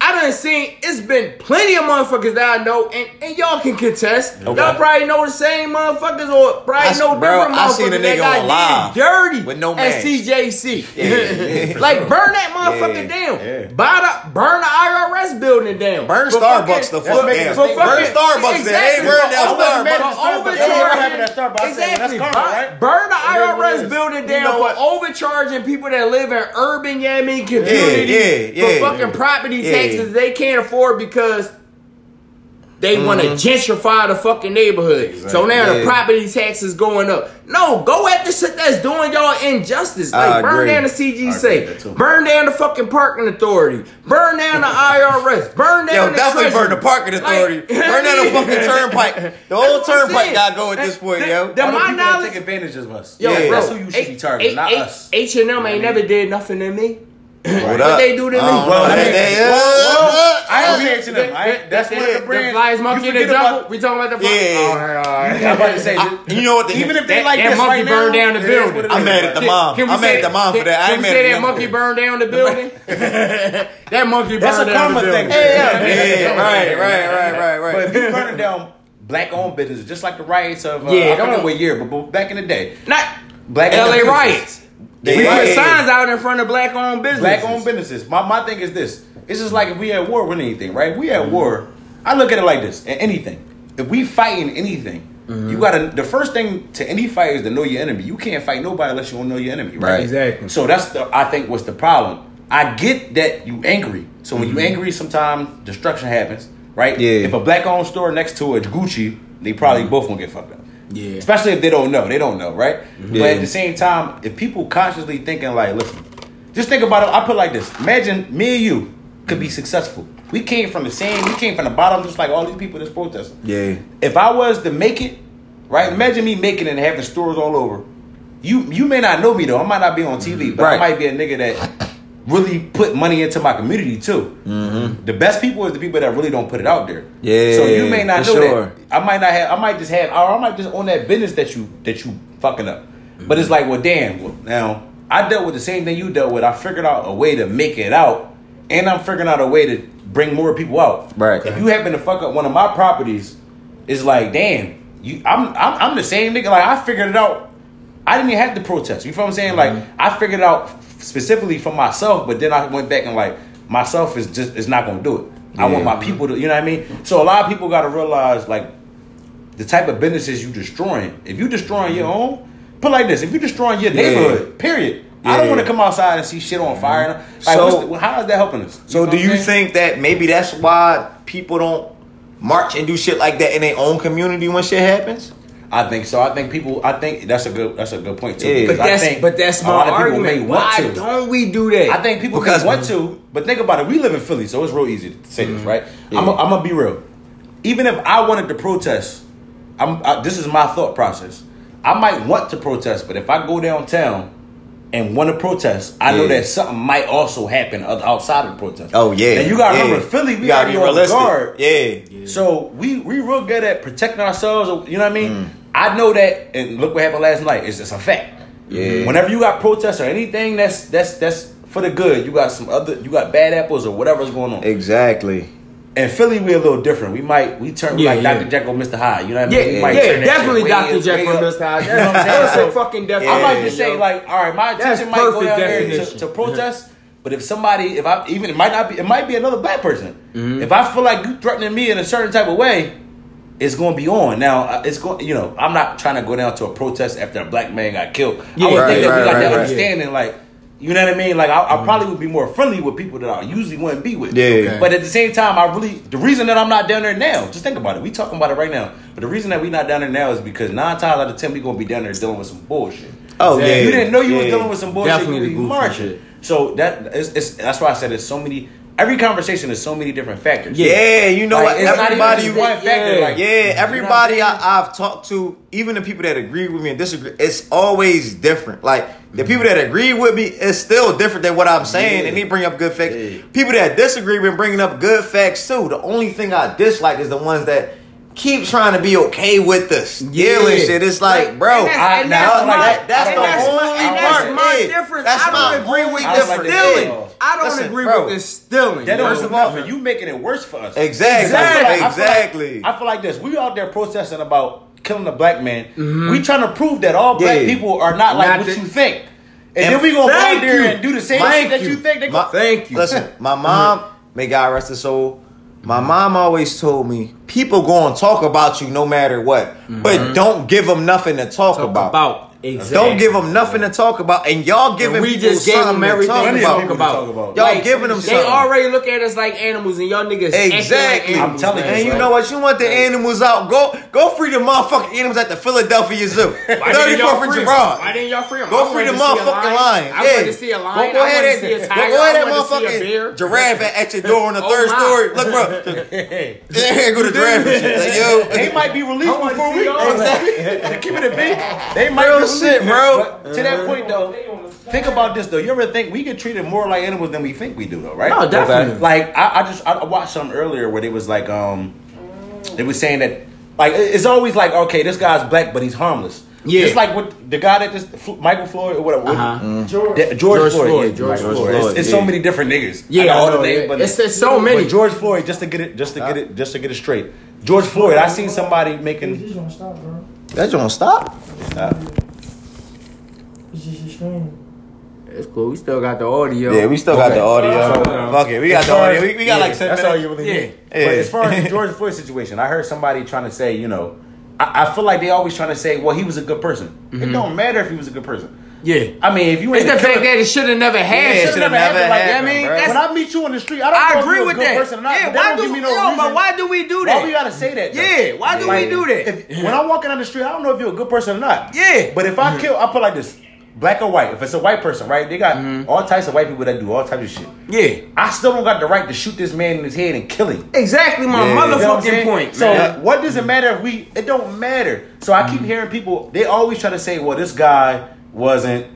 I done seen it's been plenty of motherfuckers that I know, and, and y'all can contest. Y'all probably know the same motherfuckers, or probably I- know bro, different I motherfuckers seen a that nigga got on live dirty with no at. CJC. yeah. (laughs) like burn that motherfucker Yeah, down. yeah. Buy the, burn the IRS building down. Burn For Starbucks the fuck down. for Burn fucking- Starbucks down. They Exactly. burn down Starbucks. overcharging- Yeah, what happened at Starbucks? I that's Exactly. karma, Burn- right? Burn the It is what it IRS building You down for overcharging people that live in urban, yeah, I mean, communities yeah, for yeah. fucking property Yeah. taxes they can't afford because they want Mm-hmm. to gentrify the fucking neighborhood. So now the Yeah. property taxes going up. No, go at the shit that's doing y'all injustice. I Like burn agree. down the CJC, with that too. burn down the fucking parking authority, burn down the IRS, burn down Yo, the definitely burn the parking authority. Like- (laughs) burn down the fucking turnpike. The That's whole turnpike gotta go at this point, The- yo. the- All the my knowledge- take advantage of us. Yo, Yeah. bro, That's who you should be targeting, not us. H and M ain't never did nothing to me. What What they do to me? I don't Well, know. I They- mean, they- well, uh, well, I ain't saying to them. I ain't- That's one of the The brands. flies monkey You in the jungle. we talking about the flies? Yeah. All right, all right. I'm about to say, I- you know what? The, even if they like that this monkey right burned down the building. I'm mad at the mom. I'm mad at the mom for that. I Can ain't we mad say at that the monkey young burned down the building? (laughs) that monkey burned That's a down karma the thing. building. Yeah, Yeah, yeah, right, right, right, right, right. But if you (laughs) burning down black-owned businesses, just like the riots of uh, Yeah, I don't- know what year, but- but back in the day, Not black LA riots. They- we put signs out in front of black owned businesses. black-owned businesses. My my thing is this: it's just like if we at war with anything, right? We at war. I look at it like this: in anything, if we fighting anything. You mm-hmm. gotta. The first thing to any fight is to know your enemy. You can't fight nobody unless you don't know your enemy, right? Right. Exactly. So that's the I think what's the problem. I get that you angry. So when you mm-hmm. angry, sometimes destruction happens, right? Yeah. If a black owned store next to a Gucci, they probably mm-hmm. both gonna get fucked up. Yeah. Especially if they don't know. They don't know, right? But at the same time, if people consciously thinking like, listen, just think about it. I put it like this: Imagine me and you could be successful. We came from the same. We came from the bottom, just like all these people that's protesting. Yeah. If I was to make it, right? Imagine me making it and having stores all over. You you may not know me though. I might not be on TV, but I might be a nigga that really put money into my community too. Mm-hmm. The best people is the people that really don't put it out there. Yeah, So you may not know sure. that. I might not have. I might just have. Or I might just own that business that you that you fucking up. But it's like, well, damn. Well, now I dealt with the same thing you dealt with. I figured out a way to make it out, and I'm figuring out a way to bring more people out. Right. If you happen to fuck up one of my properties, it's like, damn. You, I'm, I'm, I'm the same nigga. Like I figured it out. I didn't even have to protest. You feel what I'm saying? Like I figured it out specifically for myself, but then I went back and like myself is just is not gonna do it. I want my people to, you know what I mean? So a lot of people got to realize like the type of businesses you destroying. If you destroying your mm-hmm. own, put like this: if you destroying your Yeah. neighborhood, period. I don't want to come outside and see shit on mm-hmm. fire. Like, So- the, how is that helping us? So do you saying? think that maybe that's why people don't march and do shit like that in their own community when shit happens? I think so. I think people. I think that's a good. That's a good point too. Yeah. because But I that's think but that's a my lot of people argument. may want Why to. don't we do that? I think people Because- want to, but think about it. We live in Philly, so it's real easy to say this, right? I'm gonna be real. Even if I wanted to protest, I'm. I, this is my thought process. I might want to protest, but if I go downtown and want to protest, I know that something might also happen outside of the protest. Oh yeah. And you gotta yeah. remember, Philly, we You gotta gotta be be on realistic. guard. Yeah. So we we real good at protecting ourselves. You know what I mean? Mm. I know that, and look what happened last night. It's just a fact. Yeah. Whenever you got protests or anything that's that's that's for the good, you got some other you got bad apples or whatever's going on. Exactly. In Philly, we're a little different. We might we turn Yeah, like yeah. Dr. Jekyll, Mr. Hyde. You know what I yeah, mean? We yeah, might turn that definitely Dr. way- Jekyll way and up. Mr. Hyde. You know what I'm saying? That's So- a fucking Yeah. I definition. might just say like, all right, my attention might go down there to, to protest. But if somebody, if I even it might not be, it might be another black person. Mm-hmm. If I feel like you threatening me in a certain type of way, it's going to be on. Now uh, it's going, you know, I'm not trying to go down to a protest after a black man got killed. Yeah, I would right, think that right, we got right, that right. understanding, like. You know what I mean? Like I, I probably would be more friendly with people that I usually wouldn't be with. Yeah. Okay. But at the same time, I really the reason that I'm not down there now. Just think about it. We talking about it right now. But the reason that we not down there now is because nine times out of ten we gonna be down there dealing with some bullshit. Oh Exactly. yeah. You didn't know you was Yeah. dealing with some bullshit. Definitely you the be goofy marching. shit. So that it's, it's that's why I said there's so many. Every conversation is so many different factors. Yeah, you know Like, what? it's not even Everybody, just one factor. yeah. Like, yeah, you know I'm everybody saying? I, I've talked to, even the people that agree with me and disagree, it's always different. Like the people that agree with me, it's still different than what I'm saying, Yeah. and they bring up good facts. Yeah. People that disagree been bringing up good facts too. The only thing I dislike is the ones that keep trying to be okay with the stealing Yeah. shit. It's like, Like, bro, and that's- I, and now, that's my- that, that's the that's only and part. that's my yeah. difference. That's I don't agree only with I the don't like stealing. Yeah. I don't Listen, agree bro. with the stealing. That First don't of all- You making it worse for us. Exactly. I feel like- I feel like- Exactly. I feel like this. We out there protesting about killing a black man. Mm-hmm. We trying to prove that all black Yeah. people are not like Not what the- you think. And, And then we gonna go out thank there you. and do the same Thank shit that you, you. think. They My- go, Thank you. Listen, my mom, mm-hmm. may God rest her soul. My mom always told me, people going to talk about you no matter what, but mm-hmm. don't give them nothing to talk, Talk about. about. Exactly. Don't give them nothing to talk about, and y'all giving And we just gave them everything to talk about. talk about. Y'all giving them They something. already look at us like animals, and y'all niggas acting Exactly. Like I'm telling you, And you Right. know what? You want the animals out? Go, go free the motherfucking animals at the Philadelphia Zoo, (laughs) Why didn't y'all 34th and free 'em? Girard. Why didn't y'all free 'em? Go I free the wanted to see a motherfucking lion. I yeah. wanted to see a lion. Go, go ahead and see a go, tiger. go ahead I and wanted to see a bear. motherfucking giraffe at, at your door on the (laughs) Oh, third my. story. Look, bro. (laughs) Yeah, go to giraffe and. Like, yo, They might be released before we all exactly. Keep it a big. They might be released. Shit, bro. But to that point though, think about this though. You ever think we get treated more like animals than we think we do though, right? No, definitely. Like I, I just I watched something earlier where they was like um, they was saying that like it's always like okay this guy's black but he's harmless. Yeah. Just like what the guy that just Michael Floyd or whatever. Uh-huh. George. Yeah, George, George Floyd. Floyd, yeah, George Michael Floyd, It's, it's yeah. so many different niggas. Yeah, I know all the know, names, yeah. but It's- it's so many. But George Floyd, just to get it, just to get it, just to get it straight. George Floyd, I seen somebody making. This gonna stop, bro. that don't stop. It's just your screen. It's cool. We still got the audio. Yeah, we still got the audio. So, Fuck it, we got the audio. as- We, we got yeah, like seven That's all minutes. you really Yeah. need. Yeah. But as far as the George Floyd situation, I heard somebody trying to say, you know, I, I feel like they always trying to say, well, he was a good person. It mm-hmm. don't matter if he was a good person. Yeah. I mean, if you It's the fact killer- that it should have never Yeah, it happened. shoulda should've never happened like that, happened, I mean, bro. that's- when I meet you on the street, I don't I know agree if you're with a good that. person or not. Yeah, why do don't we? give me no yo, but why do we do that? Why that? we gotta say that? though? Yeah, why do we do that? If, when I'm walking down the street, I don't know if you're a good person or not. Yeah. But if I mm-hmm. kill, I put like this. Black or white. If it's a white person, right? They got Mm-hmm. all types of white people that do all types of shit. Yeah. I still don't got the right to shoot this man in his head and kill him. Exactly my Yeah. You know what motherfucking point. So man. what does it matter if we? It don't matter. So I keep mm-hmm. hearing people. They always try to say, "Well, this guy wasn't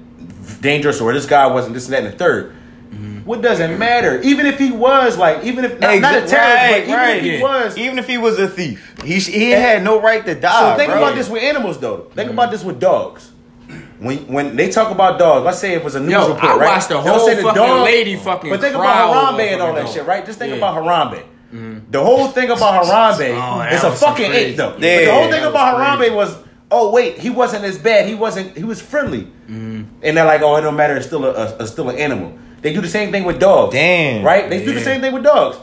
dangerous, or this guy wasn't this and that and the 3rd mm-hmm. What does it matter? Even if he was like, even if not, not a terrorist, right, but even right. if he was. Even if he was a thief, he he had no right to die. so think bro. about this with animals, though. Think mm-hmm. about this with dogs. When when they talk about dogs, let's say it was a news Yo, report, I right? watched the They'll whole say the fucking lady fucking But think about Harambe and all that dog. shit, right? Just think Yeah. about Harambe. The whole thing about (laughs) Harambe Oh, that is a fucking crazy- ick, though. but the whole thing about was Harambe crazy. was, oh wait, he wasn't as bad. He wasn't. He was friendly. Mm-hmm. And they're like, oh, it don't matter. It's still a, a, a- still an animal. They do the same thing with dogs. Damn. Right? They do the same thing with dogs.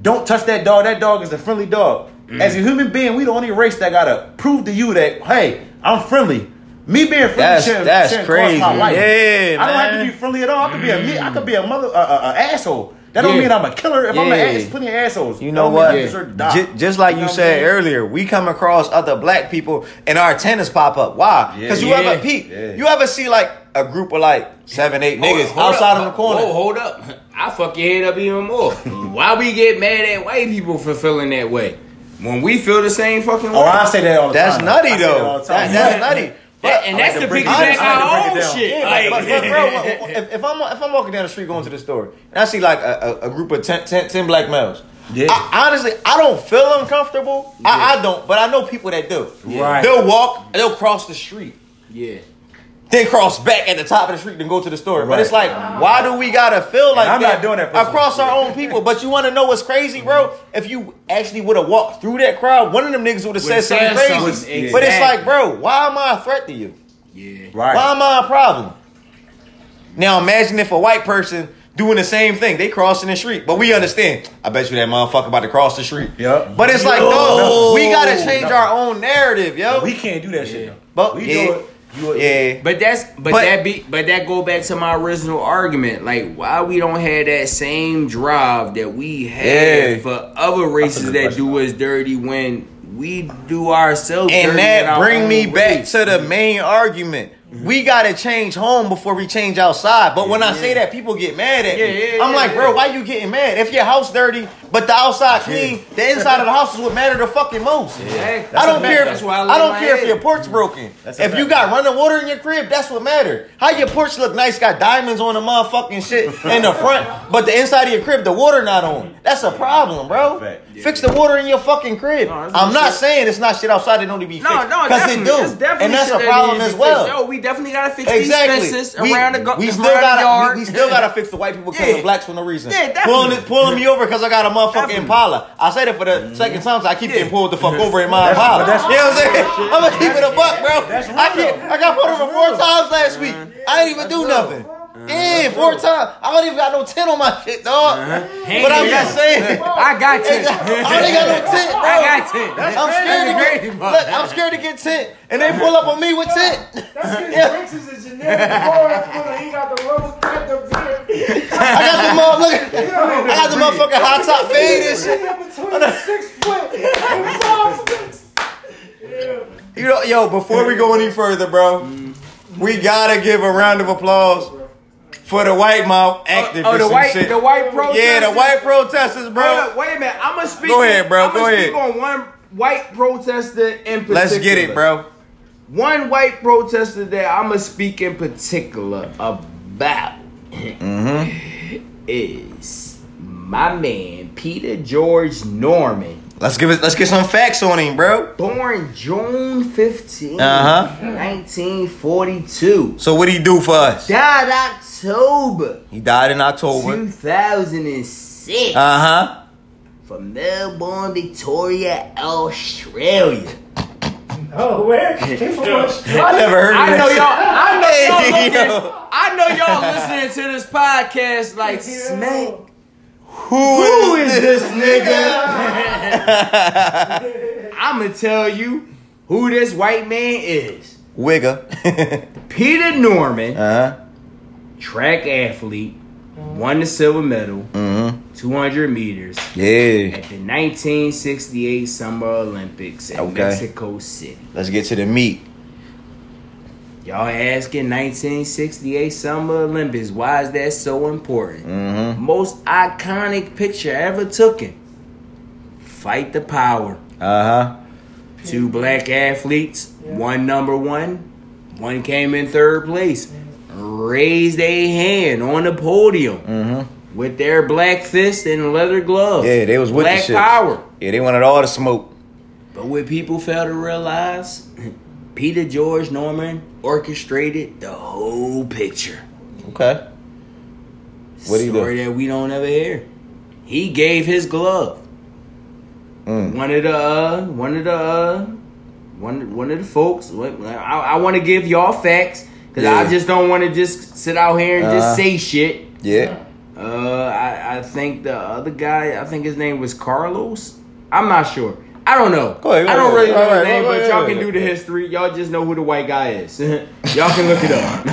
Don't touch that dog. That dog is a friendly dog. Mm. As a human being, we the only race that gotta prove to you that hey, I'm friendly. Me being friendly That's- shouldn't, that's shouldn't crazy. cost my life. Yeah, I don't have to be friendly at all. I could be a me. I could be a mother, a, a, a asshole. That don't Yeah. mean I'm a killer. If I'm an Yeah. ass, plenty of assholes. You know what? I deserve to die. Ju- just like You you, know what I'm said saying? earlier, we come across other black people and our antennas pop up. Why? Because you Yeah. ever peep, Yeah. you ever see like a group of like seven, eight Hold niggas up, hold outside up. on the corner. Whoa, hold up. (laughs) I fuck your head up even more. Why we get mad at white people for feeling that way? When we feel the same fucking oh, way. Oh, I say that all the That's time. nutty I say that all though. the time. That, that's nutty. That- and I that's the break it piggyback down. I like to our own shit. Yeah, Like, but, but bro, (laughs) if, if I'm if I'm walking down the street going to the store and I see like a, a, a group of 10, 10, 10 black males, Yeah. I, honestly I don't feel uncomfortable. I, I don't, but I know people that do. Right. They'll walk, they'll cross the street, yeah. Then cross back at the top of the street, then go to the store. But it's like, why do we gotta feel like I'm that not doing that personally. across our own people? But you want to know what's crazy, bro? If you actually would have walked through that crowd, one of them niggas would have said Would've something crazy. something, But it's like, bro, why am I a threat to you? Yeah. Right. Why am I a problem? Now imagine if a white person doing the same thing, they crossing the street, but we understand. I bet you that motherfucker about to cross the street. Yup. But it's like, no, we gotta change our own narrative, yo. We can't do that shit. though. But we yeah, do it. You yeah. But that's but, But- that be but that go back to my original argument. Like why we don't have that same drive that we have Yeah. for other races that do us dirty when we do ourselves And dirty that our bring own me back to the main argument. We gotta change home before we change outside. But when I say that, people get mad at Yeah, me. yeah, I'm yeah, like, bro, yeah. why you getting mad? If your house dirty, but the outside clean, the inside of the house is what matter the fucking most. Exactly. I don't care. If, I I, don't my care if your porch broken. That's If you got running water in your crib, that's what matter. How your porch look nice, got diamonds on the motherfucking shit in the front, (laughs) but the inside of your crib, the water not on. That's a problem, bro. Fact. Fix the water in your fucking crib. No, I'm not shit. saying it's not shit outside that don't need to be fixed. No, no, because it definitely. do, It's and that's a problem needs as to be fixed. well. Yo, we definitely gotta fix Exactly. these fences We, around the, go- we still the gotta yard. we, we still gotta (laughs) fix the white people killing Yeah. blacks for no reason. Yeah, definitely. pulling pulling me over because I got a motherfucking Definitely. Impala. I said it for the second time, so I keep Yeah. getting pulled the fuck over in my Impala. You know what I'm saying? I'm gonna keep it a buck, bro. I can't. I got pulled over four times last week. I ain't even do nothing. Yeah, four times. I don't even got no tent on my shit, dog. But I'm just saying. I got I you. ain't got no (laughs) tent, bro. I got tent. I'm scared to get. crazy, Look, I'm scared to get tent, and they pull up on me with tent. That's because Yeah. Rex is a generic (laughs) boy. He got the rubber cracked the here. I got the motherfucker. I got the motherfucking hot top fade and shit. in between six foot and five six. You know, yo, before we go any further, bro, we gotta give a round of applause for the white mouth activists Oh, the white, shit. the white protesters. yeah, the white protesters, Hold bro. up, wait a minute. I'm gonna speak. Go ahead, bro, I'm go ahead. speak on one white protester in particular. Let's get it, bro. One white protester that I'm gonna speak in particular about Mm-hmm. is my man Peter George Norman, Let's give it. Let's get some facts on him, bro. born June 15, Uh-huh. 1942. So what he do for us? Died October He died in October. 2006 Uh huh. from Melbourne, Victoria, Australia. Oh, where? (laughs) He from Australia. I never heard. Of I know y'all. I know (laughs) y'all. Hey, looking- I know y'all listening to this podcast like Smack. Who is this nigga? (laughs) I'ma tell you who this white man is. Wigger. (laughs) Peter Norman, uh huh. track athlete, won the silver medal, Mm-hmm. 200 meters Yeah. at the 1968 Summer Olympics in Okay. Mexico City. Let's get to the meat. Y'all asking 1968 Summer Olympics, why is that so important? Mm-hmm. Most iconic picture ever taken. Fight the power. Uh huh. Two black athletes, one number one, one came in third place. Raised a hand on the podium Mm-hmm. with their black fist and leather gloves. Yeah, they was with black the shit. power. Yeah, they wanted all the smoke. But what people fail to realize, (laughs) Peter George Norman orchestrated the whole picture. Okay. What'd he do? Story that we don't ever hear. He gave his glove. Mm. One of the uh, one of the uh, one one of the folks. I, I want to give y'all facts because I just don't want to just sit out here and Uh-huh. just say shit. Yeah. Uh, I, I think the other guy, I think his name was Carlos. I'm not sure. I don't know. Go ahead, go I don't ahead. really know All his right, name, go but ahead, y'all go can ahead. do the history. Y'all just know who the white guy is. (laughs) y'all can look it up.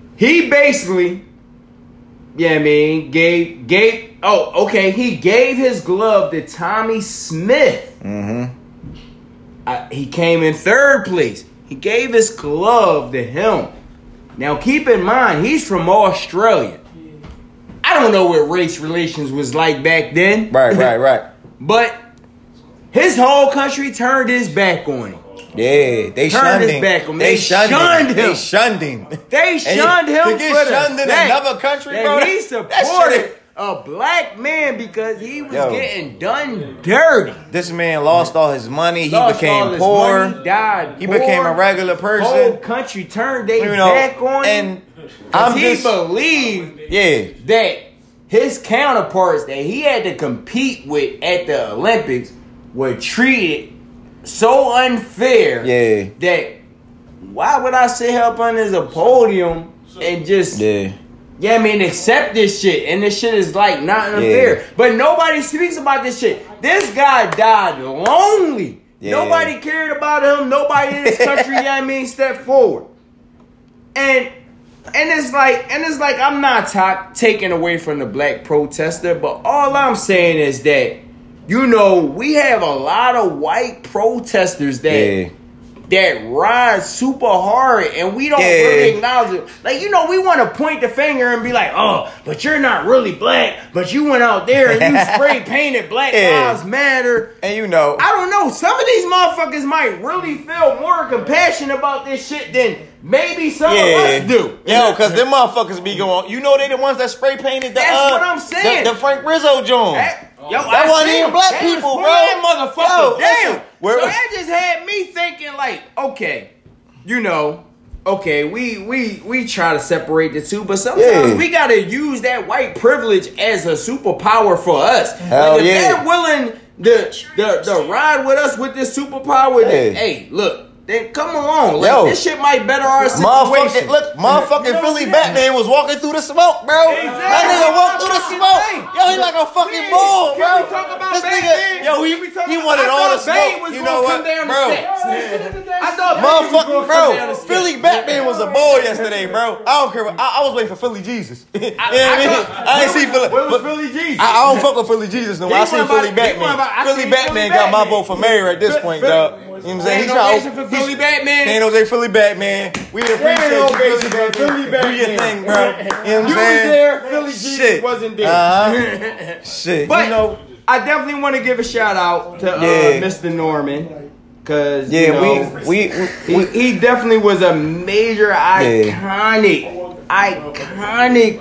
(laughs) he basically, yeah, I mean, gave gave. Oh, okay. He gave his glove to Tommie Smith. Mm-hmm. I, he came in third place. He gave his glove to him. Now, keep in mind, he's from Australia. I don't know what race relations was like back then. Right, right, (laughs) right. But his whole country turned his back on him. Yeah, they Turned shunned his him. back on him. They They shunned shunned him. him. They shunned him. They shunned him to get shunned in fact another country, that bro, He supported a black man because he was Yo. getting done dirty. This man lost all his money. He Lost became poor. money, died He poor. became a regular person. Whole country turned their You know, back on him. and 'cause I'm he just believed yeah. that his counterparts that he had to compete with at the Olympics were treated so unfair Yeah. that why would I sit up on as a podium and just yeah. Yeah. I mean accept this shit and this shit is like not unfair. But nobody speaks about this shit. This guy died lonely. Yeah. Nobody cared about him. Nobody in this country, (laughs) yeah, I mean, stepped forward. And and it's like and it's like I'm not ta- taking away from the black protester, but all I'm saying is that you know we have a lot of white protesters that Yeah. That ride super hard and we don't Yeah. really acknowledge it. Like, you know, we want to point the finger and be like, oh, but you're not really black, but you went out there and you (laughs) spray painted Black Yeah. Lives Matter. And you know, I don't know. Some of these motherfuckers might really feel more compassion about this shit than maybe some yeah. of us do. Yo, cause them motherfuckers be going. You know they the ones that spray painted the. That's uh, what I'm saying. The, the Frank Rizzo joint. Yo, That I wasn't even black people, bro. Motherfucker Yo, down. listen, so that just had me thinking, like, okay, you know, okay, we we we try to separate the two, but sometimes Yeah. we gotta use that white privilege as a superpower for us. Hell like, if yeah. they're willing to, to to ride with us with this superpower, then Hey. hey, look. Then come along. Like, Yo. this shit might better our situation. Motherfucking look, motherfucking You Philly what Batman was walking through the smoke, bro. Exactly. That nigga walked through the smoke. thing. Yo, he like a fucking Yeah. bull, Can bro. we talk about this Batman? nigga, yo, he Can we talk he wanted all the thought Bane smoke. was You gonna know come what, down the bro? I thought Bane was gonna Motherfucking come down the bro. Philly Batman was a bull yesterday, bro. I don't care. What, I, I was waiting for Philly Jesus. (laughs) you know what I mean? I ain't see Philly. Where was Philly Jesus? I, I don't fuck with Philly Jesus no more. I seen Philly Batman. wasn't about- I Philly Batman got my vote for mayor at this point, Philly- dog. You know what I'm saying? Ain't He's no basis for Philly Batman. Ain't no Philly Batman. We appreciate you, Philly for Philly Batman. Do your thing, bro. You know what I'm You was saying? there, Philly Shit. wasn't there. Uh-huh. (laughs) Shit. But you know, I definitely want to give a shout out to uh, Yeah. Mr. Norman. Cause yeah, you know, we, we, he, we, he definitely was a major iconic, iconic.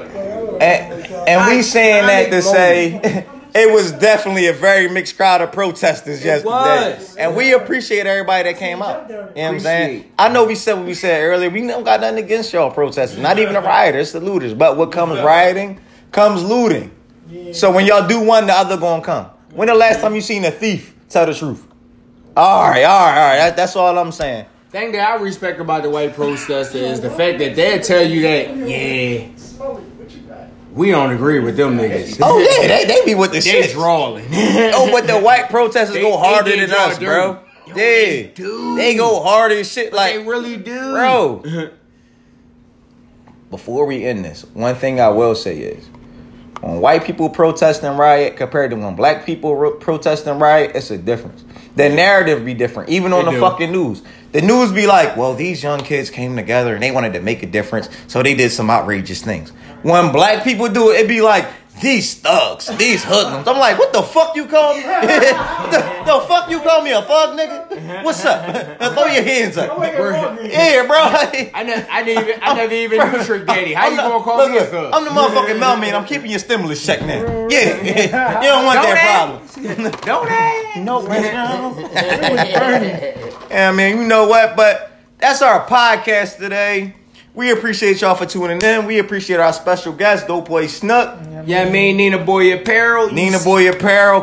and, and we saying that to say (laughs) it was definitely a very mixed crowd of protesters yesterday. was. And we appreciate everybody that came out. You know what I'm saying? I know we said what we said earlier. We don't got nothing against y'all protesters. Not even the rioters, the looters. But what comes rioting comes looting. So when y'all do one, the other gonna come. When the last time you seen a thief tell the truth? All right, all right, all right. That, that's all I'm saying. thing that I respect about the white protesters is the fact that they'll tell you that, yeah, we don't agree with them niggas. Oh yeah, they, they be with the they shit. drawling. (laughs) Oh, but the white protesters They- go harder than us, dirty. bro. Yo, Yeah, they do. they go harder as shit. Like, they really do, bro. (laughs) Before we end this, one thing I will say is, when white people protest and riot compared to when black people ro- protest and riot, it's a difference. The narrative be different, even on It the do. fucking news. The news be like, well, these young kids came together and they wanted to make a difference, so they did some outrageous things. When black people do it, it be like, these thugs, these hoodlums. I'm like, what the fuck you call me? (laughs) the, the fuck you call me a thug, nigga? Uh-huh. What's up? (laughs) Throw your hands up. Yeah, bro. (laughs) I, ne- I didn't even. I never even knew Trick Daddy. How I'm you not- gonna call look, me a thug? I'm the motherfucking mailman. I'm keeping your stimulus check now. Yeah, you don't want that problem. Don't ask. No, Yeah, man, you know what? But that's our podcast today. We appreciate y'all for tuning in. We appreciate our special guest, Dope Boy Snuck, Yeah, I mean Nina Boy Apparel. Nina Boy Apparel,